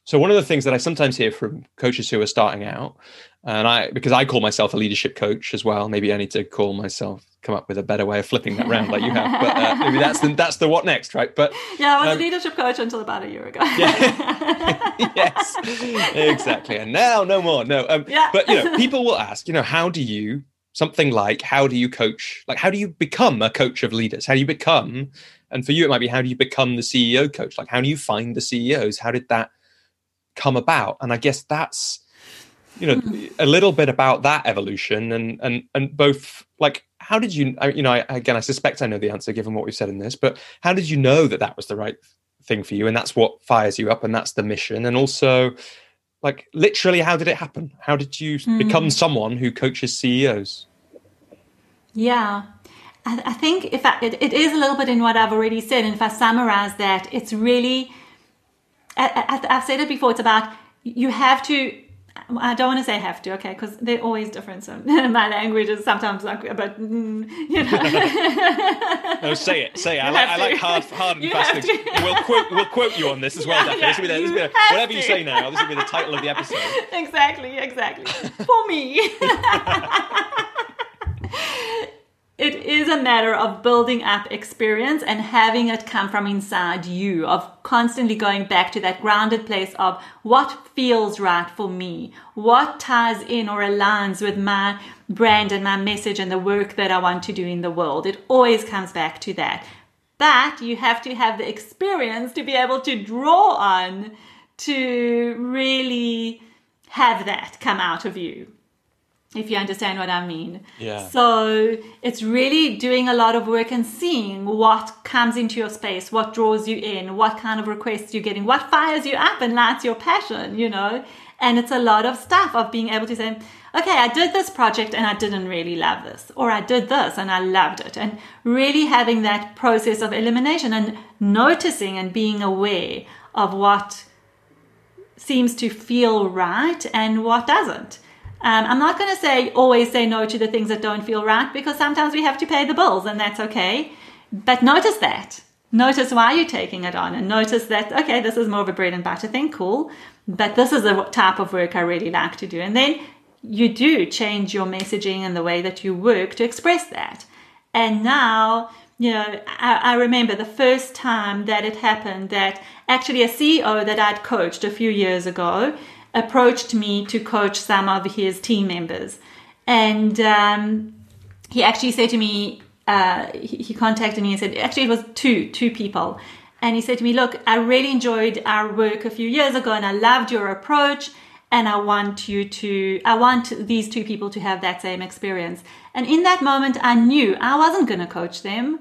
So one of the things that I sometimes hear from coaches who are starting out, and I because I call myself a leadership coach as well. Maybe I need to call myself come up with a better way of flipping that round like you have. But uh, (laughs) maybe that's the that's the what next, right? But yeah, I was um, a leadership coach until about a year ago. (laughs) yeah. (laughs) yes, exactly. And now no more. No. Um, yeah. But you know, people will ask, you know, how do you something like how do you coach? Like how do you become a coach of leaders? How do you become? And for you, it might be how do you become the CEO coach? Like how do you find the CEOs? How did that come about? And I guess that's you know hmm. a little bit about that evolution and and and both like how did you you know I, again i suspect i know the answer given what we've said in this but how did you know that that was the right thing for you and that's what fires you up and that's the mission and also like literally how did it happen how did you mm. become someone who coaches ceos yeah i, I think if I, it, it is a little bit in what i've already said and if i summarize that it's really i've said it before it's about you have to I don't want to say have to, okay, because they're always different. So (laughs) my language is sometimes like, but mm, you know. (laughs) no, say it, say it. I like, I like hard, hard (laughs) and you fast things. We'll quote, we'll quote you on this as well, yeah, Yeah, this will be, the, this will be the, whatever to. you say now. This will be the title of the episode. Exactly, exactly. For me it is a matter of building up experience and having it come from inside you, of constantly going back to that grounded place of what feels right for me, what ties in or aligns with my brand and my message and the work that I want to do in the world. It always comes back to that. But you have to have the experience to be able to draw on to really have that come out of you if you understand what I mean. Yeah. So it's really doing a lot of work and seeing what comes into your space, what draws you in, what kind of requests you're getting, what fires you up and lights your passion, you know. And it's a lot of stuff of being able to say, okay, I did this project and I didn't really love this, or I did this and I loved it. And really having that process of elimination and noticing and being aware of what seems to feel right and what doesn't um, I'm not going to say always say no to the things that don't feel right because sometimes we have to pay the bills and that's okay. But notice that. Notice why you're taking it on and notice that, okay, this is more of a bread and butter thing, cool. But this is the type of work I really like to do. And then you do change your messaging and the way that you work to express that. And now, you know, I, I remember the first time that it happened that actually a CEO that I'd coached a few years ago approached me to coach some of his team members. And um, he actually said to me, uh, he, he contacted me and said, actually, it was two, two people. And he said to me, Look, I really enjoyed our work a few years ago and I loved your approach. And I want you to, I want these two people to have that same experience. And in that moment, I knew I wasn't going to coach them.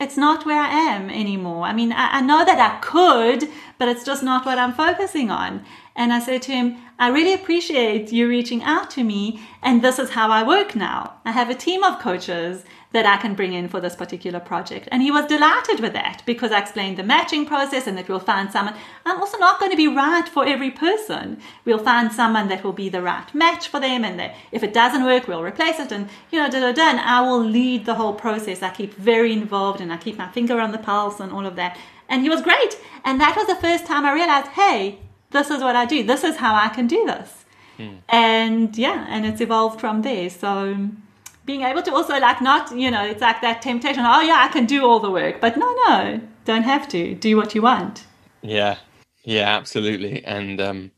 It's not where I am anymore. I mean, I, I know that I could, but it's just not what I'm focusing on. And I said to him, I really appreciate you reaching out to me. And this is how I work now. I have a team of coaches that I can bring in for this particular project. And he was delighted with that because I explained the matching process and that we'll find someone. I'm also not going to be right for every person. We'll find someone that will be the right match for them. And that if it doesn't work, we'll replace it. And, you know, da da da. And I will lead the whole process. I keep very involved and I keep my finger on the pulse and all of that. And he was great. And that was the first time I realized, hey, this is what I do. This is how I can do this. Hmm. And yeah, and it's evolved from there. So being able to also like not, you know, it's like that temptation. Oh yeah, I can do all the work, but no, no, don't have to. Do what you want. Yeah, yeah, absolutely. And um,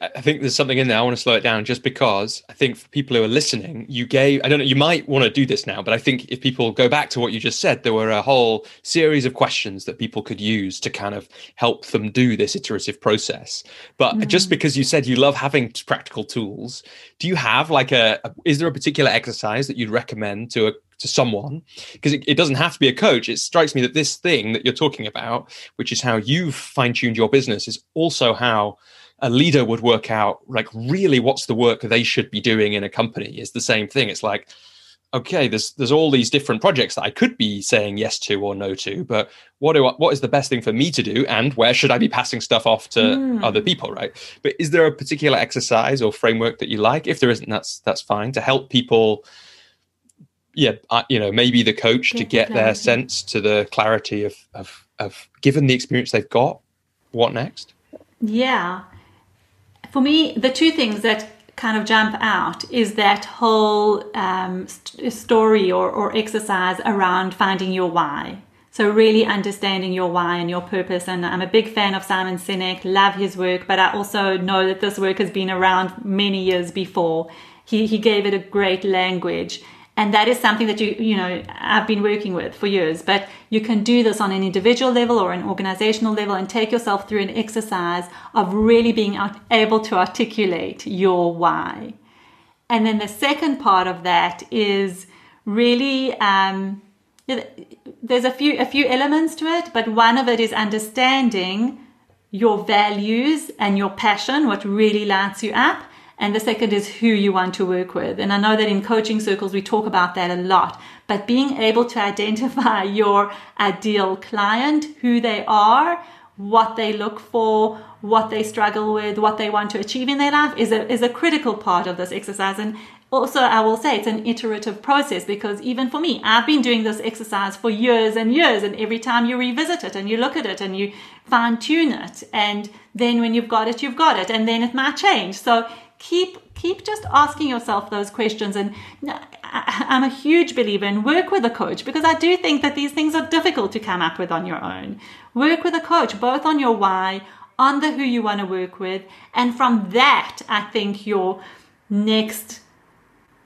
I think there's something in there. I want to slow it down just because I think for people who are listening, you gave, I don't know, you might want to do this now, but I think if people go back to what you just said, there were a whole series of questions that people could use to kind of help them do this iterative process. But mm. just because you said you love having practical tools, do you have like a, a is there a particular exercise that you'd recommend to a, to someone because it, it, doesn't have to be a coach it strikes me that this thing that you're talking about which is how you've fine-tuned your business is also how a leader would work out like really what's the work they should be doing in a company is the same thing. It's like okay there's there's all these different projects that i could be saying yes to or no to but what do I, what is the best thing for me to do and where should i be passing stuff off to mm. other people right? But is there a particular exercise or framework that you like? If there isn't that's that's fine to help people yeah uh, you know maybe the coach get to get the their sense to the clarity of of of given the experience they've got what next? Yeah for me, the two things that kind of jump out is that whole um, st- story or, or exercise around finding your why. So really understanding your why and your purpose. And I'm a big fan of Simon Sinek, love his work, but I also know that this work has been around many years before. He, he gave it a great language and that is something that you you know i've been working with for years. But you can do this on an individual level or an organizational level and take yourself through an exercise of really being able to articulate your why. And then the second part of that is really um, there's a few a few elements to it but one of it is understanding your values and your passion what really lights you up and the second is who you want to work with. And I know that in coaching circles, we talk about that a lot, but being able to identify (laughs) your ideal client, who they are, what they look for, what they struggle with, what they want to achieve in their life is a, is a critical part of this exercise. And also, I will say it's an iterative process because even for me, I've been doing this exercise for years and years. And every time you revisit it and you look at it and you fine tune it, and then when you've got it, you've got it, and then it might change. So keep keep just asking yourself those questions. And i'm a huge believer in work with a coach because i do think that these things are difficult to come up with on your own. Work with a coach both on your why on the who you want to work with and from that i think your next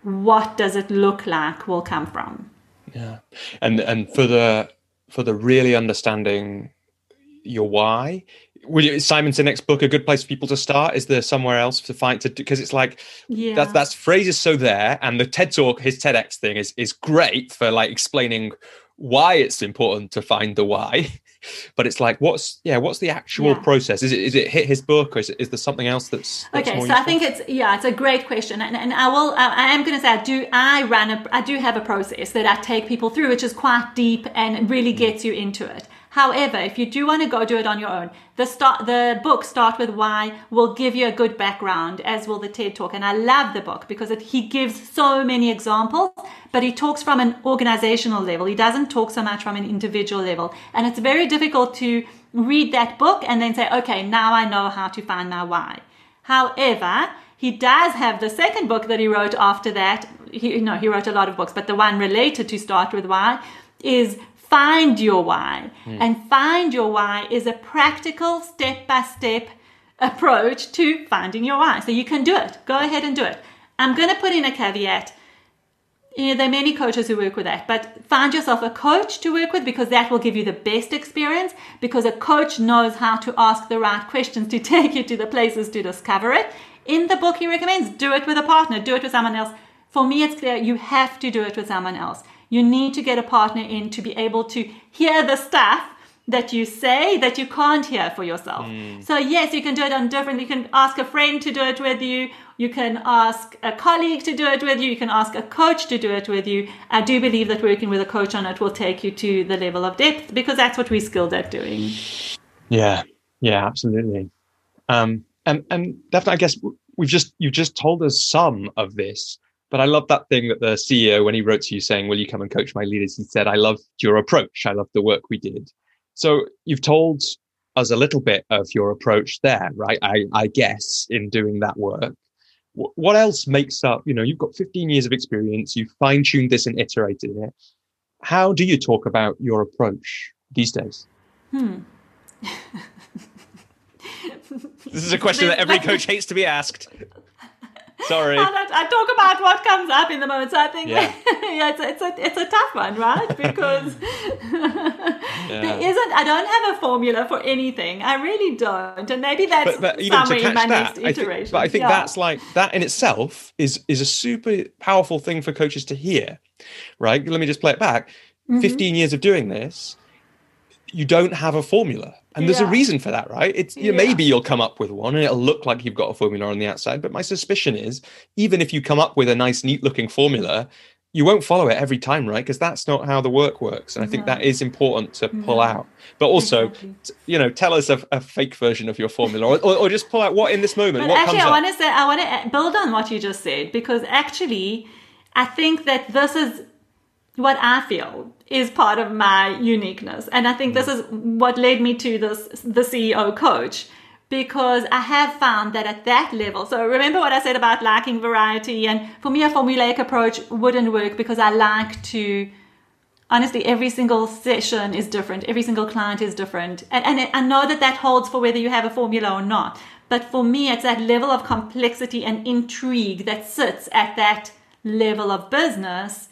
what does it look like will come from. Yeah. And and for the for the really understanding your why would you, is Simon Sinek's book a good place for people to start? Is there somewhere else to find to because it's like yeah. that that's phrase is so there, and the TED talk, his TEDx thing is is great for like explaining why it's important to find the why. (laughs) But it's like, what's yeah, what's the actual yeah. process? Is it is it hit his book, or is, it, is there something else that's, that's okay? So useful? I think it's yeah, it's a great question, and, and I will I am going to say I do I run a I do have a process that I take people through, which is quite deep and really mm. gets you into it. However, if you do want to go do it on your own, the start the book Start with Why will give you a good background, as will the TED Talk. And I love the book because it, he gives so many examples, but he talks from an organizational level. He doesn't talk so much from an individual level. And it's very difficult to read that book and then say, okay, now I know how to find my why. However, he does have the second book that he wrote after that. He, no, he wrote a lot of books, but the one related to Start with Why is find your why. Mm. And find your why is a practical step by step approach to finding your why. So you can do it. Go ahead and do it. I'm going to put in a caveat. You know, there are many coaches who work with that, but find yourself a coach to work with because that will give you the best experience because a coach knows how to ask the right questions to (laughs) take you to the places to discover it. In the book, he recommends do it with a partner, do it with someone else. For me, it's clear you have to do it with someone else. You need to get a partner in to be able to hear the stuff that you say that you can't hear for yourself. Mm. So yes, you can do it on different. You can ask a friend to do it with you. You can ask a colleague to do it with you. You can ask a coach to do it with you. I do believe that working with a coach on it will take you to the level of depth because that's what we're skilled at doing. Yeah, yeah, absolutely. Um, and and definitely, I guess we've just you've just told us some of this but I love that thing that the CEO, when he wrote to you saying, Will you come and coach my leaders? He said, I loved your approach. I loved the work we did. So you've told us a little bit of your approach there, right? I, I guess in doing that work. what else makes up, you know, you've got 15 years of experience, you've fine tuned this and iterated it. How do you talk about your approach these days? Hmm. this is a question that every coach hates to be asked. Sorry. I, I, talk about what comes up in the moment. So I think yeah, (laughs) yeah it's, a, it's, a, it's a tough one, right? Because (laughs) yeah. there isn't, I don't have a formula for anything. I really don't. And maybe that's but, but even somewhere in my that, next iteration. I think, but I think yeah. that's like, that in itself is, is a super powerful thing for coaches to hear, right? Let me just play it back. Mm-hmm. 15 years of doing this, you don't have a formula and there's yeah. a reason for that right? It's yeah. maybe you'll come up with one and it'll look like you've got a formula on the outside but my suspicion is even if you come up with a nice neat looking formula you won't follow it every time right? Because that's not how the work works. And i think that is important to pull out. But also exactly. you know tell us a, a, fake version of your formula or, or, or, just pull out what in this moment but what actually i want to say i want to uh, build on what you just said because actually i think that this is what I feel is part of my uniqueness. And I think this mm. is what led me to this the CEO coach because I have found that at that level. So remember what I said about liking variety and for me a formulaic approach wouldn't work because I like to honestly every single session is different every single client is different and, and i know that that holds for whether you have a formula or not but for me it's that level of complexity and intrigue that sits at that level of business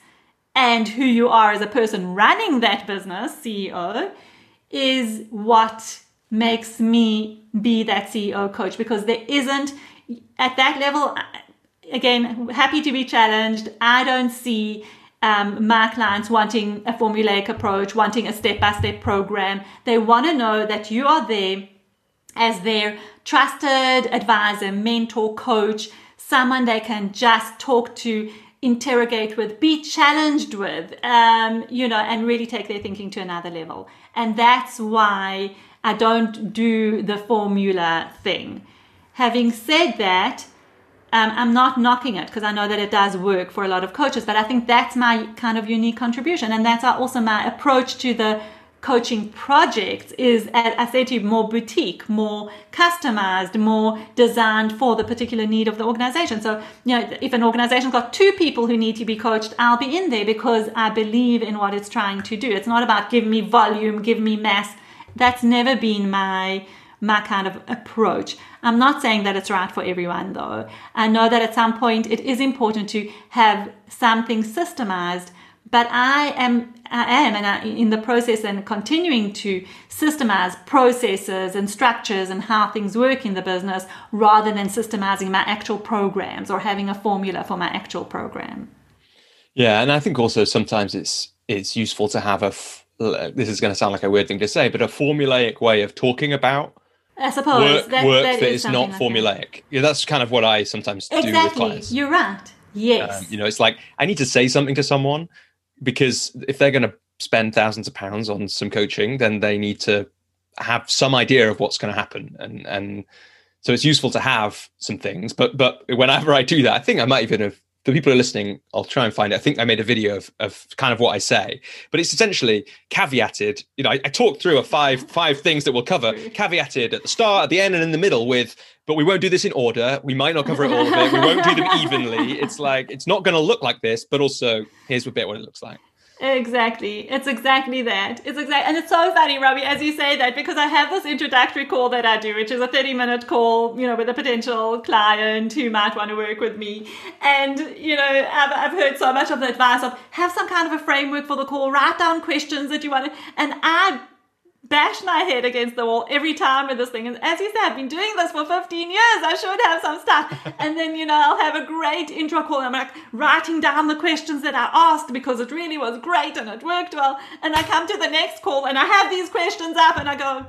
and who you are as a person running that business, CEO, is what makes me be that CEO coach because there isn't at that level. Again, happy to be challenged. I don't see um, my clients wanting a formulaic approach, wanting a step by step program. They want to know that you are there as their trusted advisor, mentor, coach, someone they can just talk to interrogate with, be challenged with, um, you know, and really take their thinking to another level. And that's why I don't do the formula thing. Having said that, um, I'm not knocking it because I know that it does work for a lot of coaches, but I think that's my kind of unique contribution. And that's also my approach to the coaching projects is, I say to you, more boutique, more customized, more designed for the particular need of the organization. So, you know, if an organization's got two people who need to be coached, I'll be in there because I believe in what it's trying to do. It's not about give me volume, give me mass. That's never been my my kind of approach. I'm not saying that it's right for everyone though. I know that at some point it is important to have something systemized but I am, I am, and I, in the process and continuing to systemize processes and structures and how things work in the business rather than systemizing my actual programs or having a formula for my actual program. Yeah, and I think also sometimes it's it's useful to have a. this is going to sound like a weird thing to say, but a formulaic way of talking about I suppose work that, work that, that is, is not like formulaic. That. Yeah, that's kind of what I sometimes exactly. do with clients. You're right. Yes. Um, you know, it's like I need to say something to someone, because if they're going to spend thousands of pounds on some coaching, then they need to have some idea of what's going to happen, and and so it's useful to have some things. But but whenever I do that, I think I might even have the people are listening. I'll try and find it. I think I made a video of of kind of what I say, but it's essentially caveated. You know, I, I talked through a five five things that we'll cover, caveated at the start, at the end, and in the middle with but we won't do this in order. We might not cover it all of it. We won't do them evenly. It's like it's not going to look like this, but also here's a bit what it looks like. Exactly. It's exactly that. It's exactly, and it's so funny, Robbie, as you say that, because I have this introductory call that I do, which is a 30 minute call, you know, with a potential client who might want to work with me. And, you know, I've, I've heard so much of the advice of have some kind of a framework for the call, write down questions that you want to, and I bash my head against the wall every time with this thing. And as you say, I've been doing this for 15 years. I should have some stuff. (laughs) and then, you know, I'll have a great intro call. I'm like writing down the questions that I asked because it really was great and it worked well. And I come to the next call and I have these questions up and I go,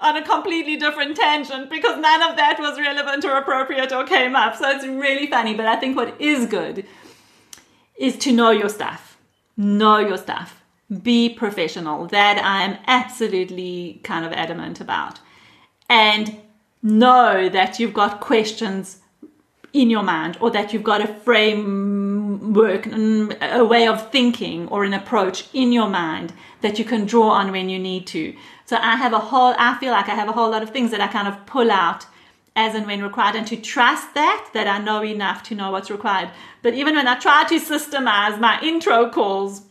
on a completely different tangent because none of that was relevant or appropriate or came up. So it's really funny. But I think what is good is to know your stuff. Know your stuff. Be professional. That I am absolutely kind of adamant about. And know that you've got questions in your mind or that you've got a framework, a way of thinking or an approach in your mind that you can draw on when you need to. So I have a whole, I feel like I have a whole lot of things that I kind of pull out as and when required and to trust that, that I know enough to know what's required. But even when I try to systemize my intro calls,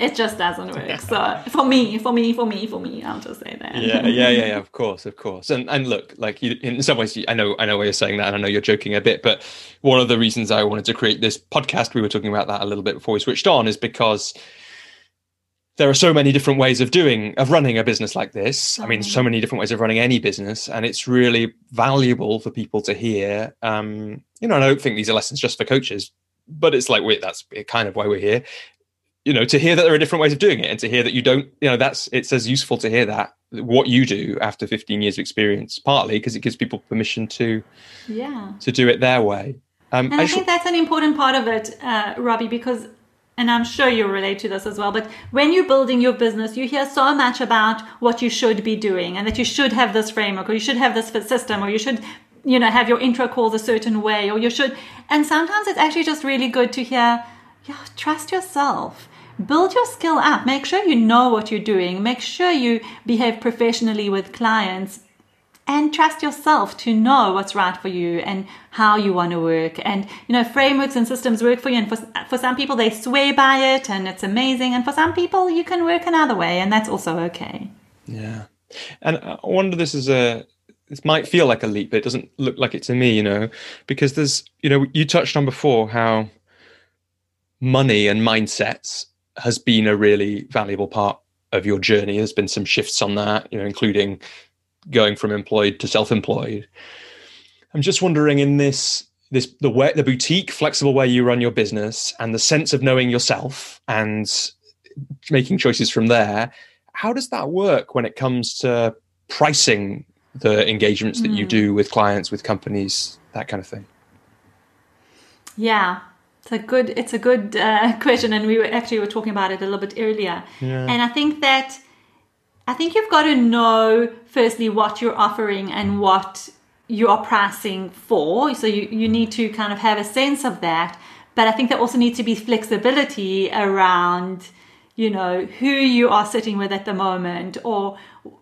it just doesn't work. So for me, for me, for me, for me, I'll just say that. Yeah, yeah, yeah, yeah. Of (laughs) course, of course. And and look, like you, in some ways, I know, I know why you're saying that, and I know you're joking a bit. But one of the reasons I wanted to create this podcast, we were talking about that a little bit before we switched on, is because there are so many different ways of doing of running a business like this i mean so many different ways of running any business and it's really valuable for people to hear um you know and i don't think these are lessons just for coaches but it's like wait that's kind of why we're here you know to hear that there are different ways of doing it and to hear that you don't you know that's it's as useful to hear that what you do after 15 years of experience partly because it gives people permission to yeah to do it their way um, and I, I think that's an important part of it, uh, Robbie, because and I'm sure you relate to this as well, but when you're building your business, you hear so much about what you should be doing and that you should have this framework or you should have this system or you should, you know, have your intro calls a certain way or you should. And sometimes it's actually just really good to hear, yeah, trust yourself. Build your skill up. Make sure you know what you're doing. Make sure you behave professionally with clients. And trust yourself to know what's right for you and how you want to work. And you know frameworks and systems work for you. And for, for some people they swear by it and it's amazing. And for some people you can work another way and that's also okay. Yeah. And uh, i wonder this is a this might feel like a leap but it doesn't look like it to me you know? Because there's you know you touched on before how money and mindsets has been a really valuable part of your journey there's been some shifts on that you know including going from employed to self-employed. I'm just wondering in this this the way the boutique flexible way you run your business and the sense of knowing yourself and making choices from there how does that work when it comes to pricing the engagements that mm. you hmm. do with clients with companies that kind of thing yeah it's a good it's a good uh, (laughs) question and we were actually were talking about it a little bit earlier yeah. and i think that I think you've got to know firstly what you're offering and what you are pricing for. So you, you need to kind of have a sense of that. But I think there also needs to be flexibility around, you know, who you are sitting with at the moment or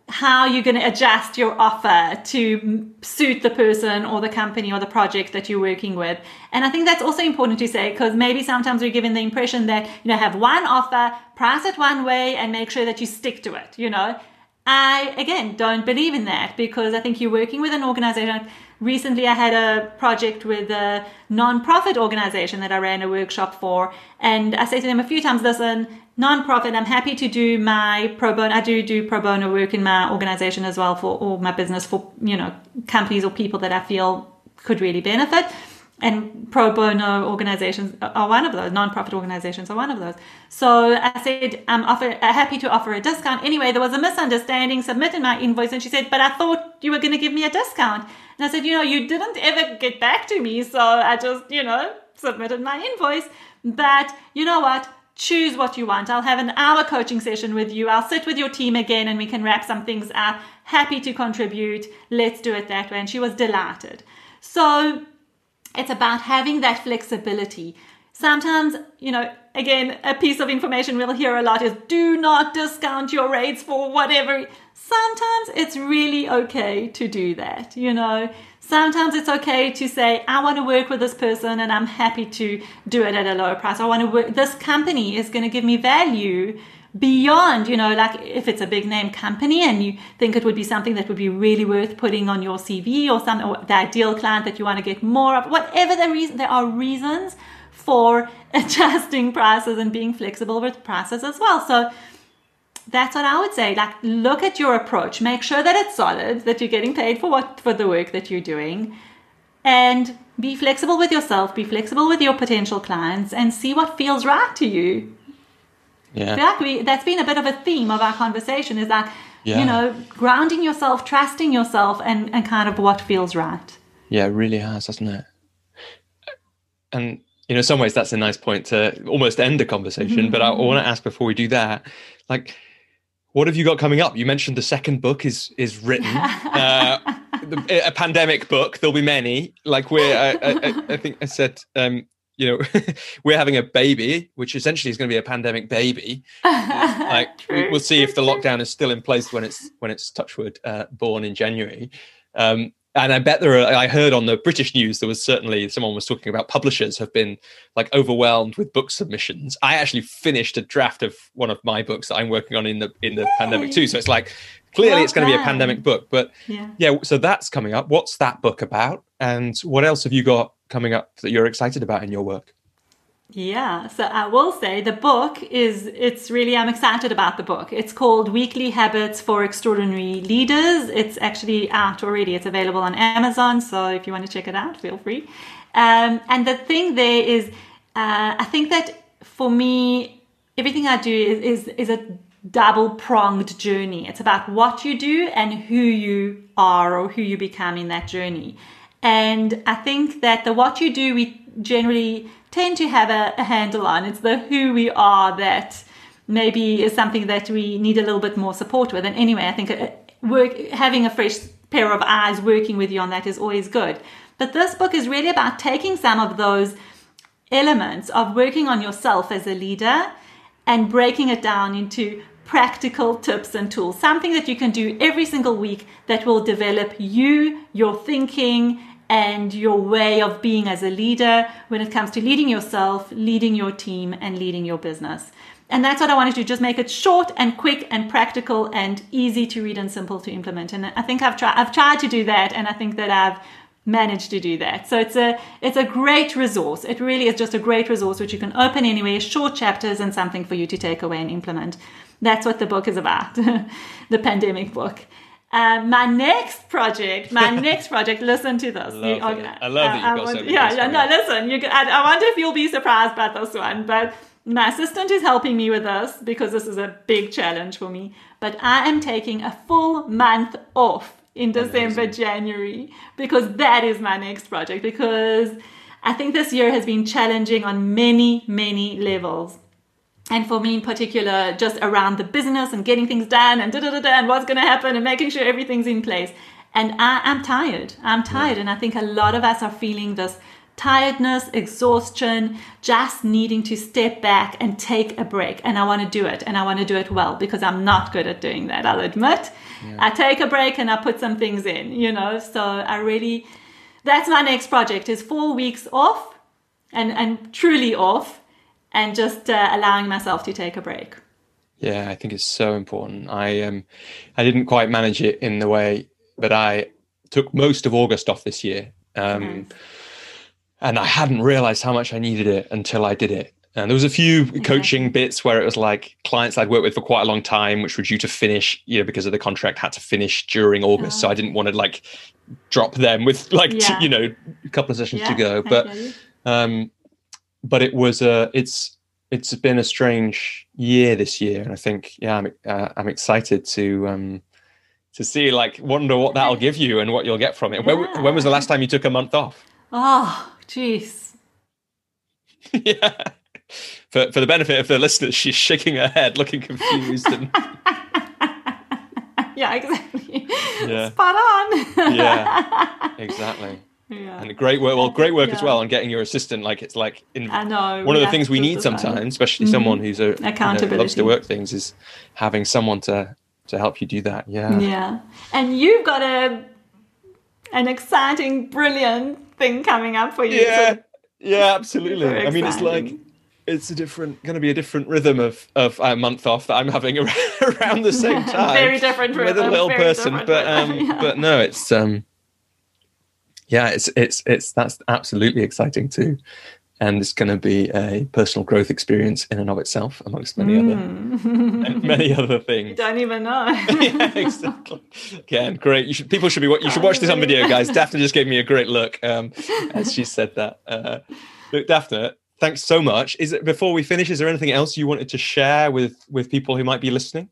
how you're going to adjust your offer to suit the person or the company or the project that you're working with. And I think that's also important to say because maybe sometimes we're given the impression that, you know, have one offer, price it one way and make sure that you stick to it, you know. I, again, don't believe in that because I think you're working with an organization. Recently, I had a project with a non-profit organization that I ran a workshop for. And I say to them a few times, listen, non-profit, I'm happy to do my pro bono. I do do pro bono work in my organization as well for all my business for, you know, companies or people that I feel could really benefit. And pro bono organizations are one of those. Non-profit organizations are one of those. So i said i'm offer, happy to offer a discount. Anyway there was a misunderstanding. Submitted my invoice and she said but i thought you were going to give me a discount. And i said you know you didn't ever get back to me so i just you know submitted my invoice. But you know what choose what you want i'll have an hour coaching session with you i'll sit with your team again and we can wrap some things up happy to contribute let's do it that way and she was delighted so it's about having that flexibility. Sometimes, you know, again, a piece of information we'll hear a lot is do not discount your rates for whatever. Sometimes it's really okay to do that, you know. Sometimes it's okay to say, I want to work with this person and I'm happy to do it at a lower price. I want to work, this company is going to give me value beyond, you know, like if it's a big name company and you think it would be something that would be really worth putting on your CV or some or the ideal client that you want to get more of, whatever the reason, there are reasons for (laughs) adjusting prices and being flexible with prices as well. So that's what I would say. Like, look at your approach. Make sure that it's solid, that you're getting paid for what for the work that you're doing, and be flexible with yourself. Be flexible with your potential clients, and see what feels right to you. Yeah. Like we, that's been a bit of a theme of our conversation. Is that Yeah. you know grounding yourself, trusting yourself, and and kind of what feels right. Yeah, it really has, hasn't it? And you know, in some ways, that's a nice point to almost end the conversation. Mm-hmm. But I, I want to ask before we do that, like, what have you got coming up? You mentioned the second book is is written, (laughs) uh, the, a pandemic book. There'll be many. Like we're, I, I, I think I said, um, you know, (laughs) we're having a baby, which essentially is going to be a pandemic baby. (laughs) Like we, we'll see if the lockdown is still in place when it's when it's Touchwood uh, born in January. Um, and I bet there are. I heard on the British news there was certainly someone was talking about publishers have been like overwhelmed with book submissions. I actually finished a draft of one of my books that I'm working on in the in the pandemic too. So it's like clearly Well it's going to be a pandemic book. But Yeah. yeah, so that's coming up. What's that book about? And what else have you got coming up that you're excited about in your work? Yeah, so I will say the book is, it's really, I'm excited about the book. It's called Weekly Habits for Extraordinary Leaders. It's actually out already. It's available on Amazon. So if you want to check it out, feel free. Um, and the thing there is, uh, I think that for me, everything I do is, is, is a double pronged journey. It's about what you do and who you are or who you become in that journey. And I think that the what you do, we generally tend to have a, a handle on. It's the who we are that maybe is something that we need a little bit more support with. And anyway, I think uh, work, having a fresh pair of eyes working with you on that is always good. But this book is really about taking some of those elements of working on yourself as a leader and breaking it down into practical tips and tools, something that you can do every single week that will develop you, your thinking, and your way of being as a leader when it comes to leading yourself, leading your team, and leading your business. And that's what I wanted to do, just make it short and quick and practical and easy to read and simple to implement. And I think I've tried I've tried to do that and I think that I've managed to do that. So it's a it's a great resource. It really is just a great resource which you can open anywhere, short chapters and something for you to take away and implement. That's what the book is about, (laughs) the pandemic book. Um, my next project, my (laughs) next project. Listen to this. love it. I love that you've got so want- many Yeah, yeah. No, listen. You, I, I wonder if you'll be surprised by this one, but my assistant is helping me with this because this is a big challenge for me. But I am taking a full month off in December, January, because that is my next project. Because I think this year has been challenging on many, many levels. And for me in particular, just around the business and getting things done and da da da da and what's going to happen and making sure everything's in place. And I, I'm tired. I'm tired. And I think a lot of us are feeling this tiredness, exhaustion, just needing to step back and take a break. And I want to do it. And I want to do it well because I'm not good at doing that, I'll admit. I take a break and I put some things in, you know. So I really, that's my next project is four weeks off and, and truly off and just uh, allowing myself to take a break. Yeah, I think it's so important. I um, I didn't quite manage it in the way but I took most of August off this year, um, and I hadn't realized how much I needed it until I did it. And there was a few coaching bits where it was like clients I'd worked with for quite a long time, which were due to finish, you know, because of the contract had to finish during August. So I didn't want to like drop them with like t- you know a couple of sessions to go. But um, but it was uh, it's it's been a strange year this year, and I think yeah, I'm uh, I'm excited to um, to see like wonder what that'll give you and what you'll get from it. When, when was the last time you took a month off? Oh, jeez. (laughs) yeah. For, for the benefit of the listeners, she's shaking her head, looking confused. And, (laughs) Yeah, exactly. Yeah. Spot on. yeah, (laughs) exactly. Yeah. And great work. Well, great work as well on getting your assistant. Like it's like in, I know. one of the things we need sometimes, especially someone who's a you know, loves Mm-hmm. To work things, is having someone to to help you do that. Yeah. Yeah. And you've got a an exciting, brilliant thing coming up for you. yeah So- yeah absolutely i mean it's like it's a different going to be a different rhythm of of a month off that i'm having (laughs) around the same (laughs) time Very different with a little person but um (laughs) yeah. but no it's um yeah it's it's it's that's absolutely exciting too and it's going to be a personal growth experience in and of itself, amongst many mm. other many other things. You don't even know. (laughs) yeah, exactly. Again, great. You should people should be you should watch this on video, guys. Daphna just gave me a great look um, (laughs) as she said that. Uh, look, Daphna, thanks so much. Is it before we finish? Is there anything else you wanted to share with with people who might be listening?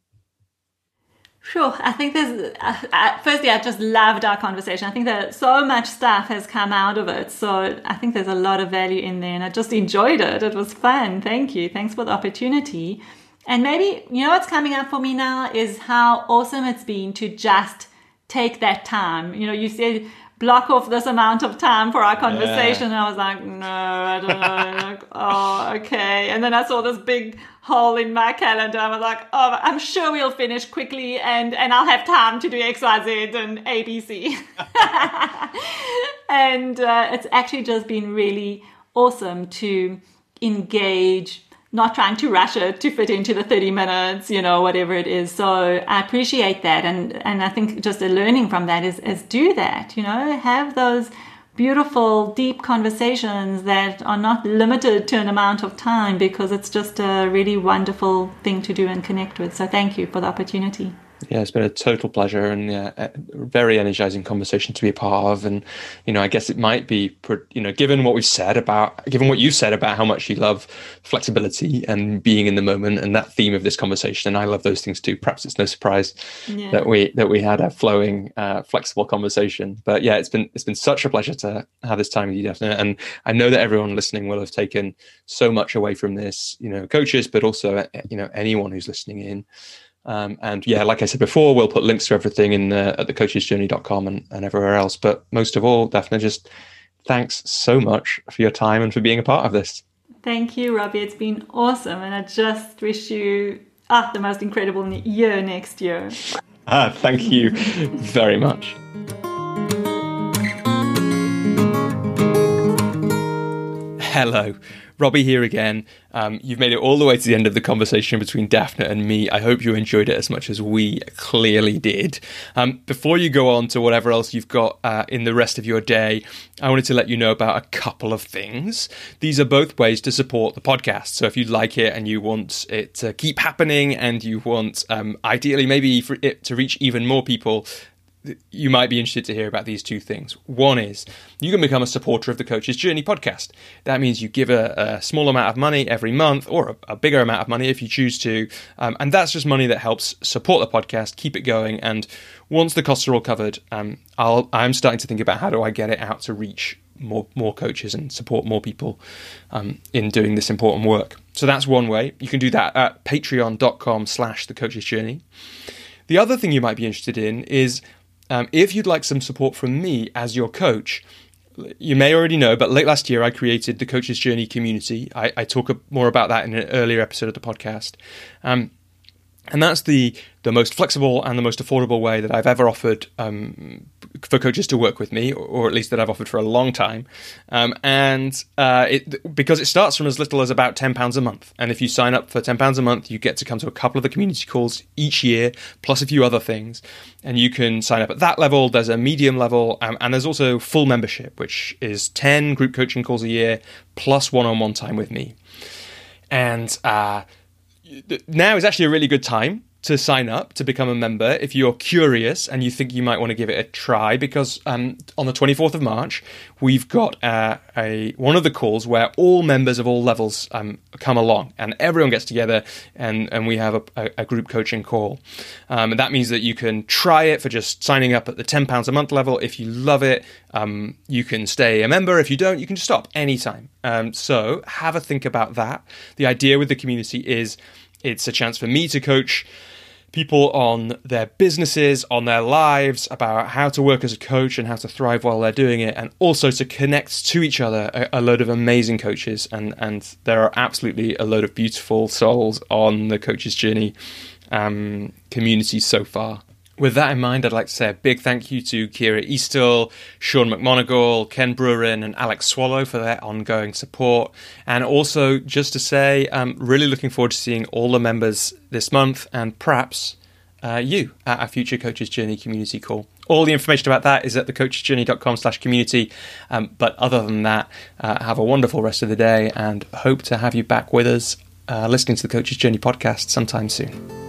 Sure. I think there's, uh, uh, firstly, I just loved our conversation. I think that so much stuff has come out of it. So I think there's a lot of value in there and I just enjoyed it. It was fun. Thank you. Thanks for the opportunity. And maybe, you know, what's coming up for me now is how awesome it's been to just take that time. You know, you said block off this amount of time for our conversation. Yeah. And I was like, no, I don't know. (laughs) like, oh, okay. And then I saw this big hole in my calendar. I was like, oh, I'm sure we'll finish quickly and, and I'll have time to do X, Y, Z and ABC. (laughs) and uh, it's actually just been really awesome to engage not trying to rush it to fit into the 30 minutes, you know, whatever it is. So I appreciate that. And, and I think just a learning from that is, is do that, you know, have those beautiful, deep conversations that are not limited to an amount of time because it's just a really wonderful thing to do and connect with. So thank you for the opportunity. Yeah, it's been a total pleasure and yeah, a very energizing conversation to be a part of. And you know, I guess it might be, you know, given what we've said about, given what you said about how much you love flexibility and being in the moment, and that theme of this conversation, and I love those things too. Perhaps it's no surprise yeah. that we that we had a flowing, uh, flexible conversation. But yeah, it's been it's been such a pleasure to have this time with you, Daphna. And I know that everyone listening will have taken so much away from this. You know, coaches, but also you know anyone who's listening in. Um, and yeah, like I said before, we'll put links to everything in the, at thecoachesjourney.com and, and everywhere else. But most of all, Daphna, just thanks so much for your time and for being a part of this. Thank you, Robbie. It's been awesome. And I just wish you ah, the most incredible year next year. Ah, thank you very much. Hello. Robbie here again. Um, you've made it all the way to the end of the conversation between Daphna and me. I hope you enjoyed it as much as we clearly did. Um, before you go on to whatever else you've got uh, in the rest of your day, I wanted to let you know about a couple of things. These are both ways to support the podcast. So if you like it and you want it to keep happening and you want, um, ideally, maybe for it to reach even more people, you might be interested to hear about these two things. One is you can become a supporter of the Coach's Journey podcast. That means you give a, a small amount of money every month or a, a bigger amount of money if you choose to. Um, and that's just money that helps support the podcast, keep it going. And once the costs are all covered, um, I'll, I'm starting to think about how do I get it out to reach more, more coaches and support more people um, in doing this important work. So that's one way. You can do that at patreon.com slash the coach's journey. The other thing you might be interested in is um, if you'd like some support from me as your coach, you may already know, but late last year I created the Coach's Journey community. I, I talk more about that in an earlier episode of the podcast. Um, and that's the the most flexible and the most affordable way that I've ever offered um, for coaches to work with me, or, at least that I've offered for a long time. Um, and uh, it, because it starts from as little as about ten pounds a month, and if you sign up for ten pounds a month, you get to come to a couple of the community calls each year, plus a few other things. And you can sign up at that level. There's a medium level, um, and there's also full membership, which is ten group coaching calls a year plus one-on-one time with me. And uh, now is actually a really good time to sign up to become a member if you're curious and you think you might want to give it a try because um, on the 24th of March we've got uh, a one of the calls where all members of all levels um, come along and everyone gets together and, and we have a, a group coaching call. Um, and that means that you can try it for just signing up at the £10 a month level. If you love it um, you can stay a member. If you don't you can just stop anytime. Um, so have a think about that. The idea with the community is it's a chance for me to coach people on their businesses, on their lives, about how to work as a coach and how to thrive while they're doing it, and also to connect to each other a, a, load of amazing coaches. And, and there are absolutely a load of beautiful souls on the coach's journey um, community so far. With that in mind, I'd like to say a big thank you to Kira Eastill, Sean McMonagle, Ken Bruin, and Alex Swallow for their ongoing support. And also, just to say, I'm really looking forward to seeing all the members this month and perhaps uh, you at our Future Coaches Journey community call. All the information about that is at thecoachesjourney.com slash community. Um, but other than that, uh, have a wonderful rest of the day and hope to have you back with us uh, listening to the Coaches Journey podcast sometime soon.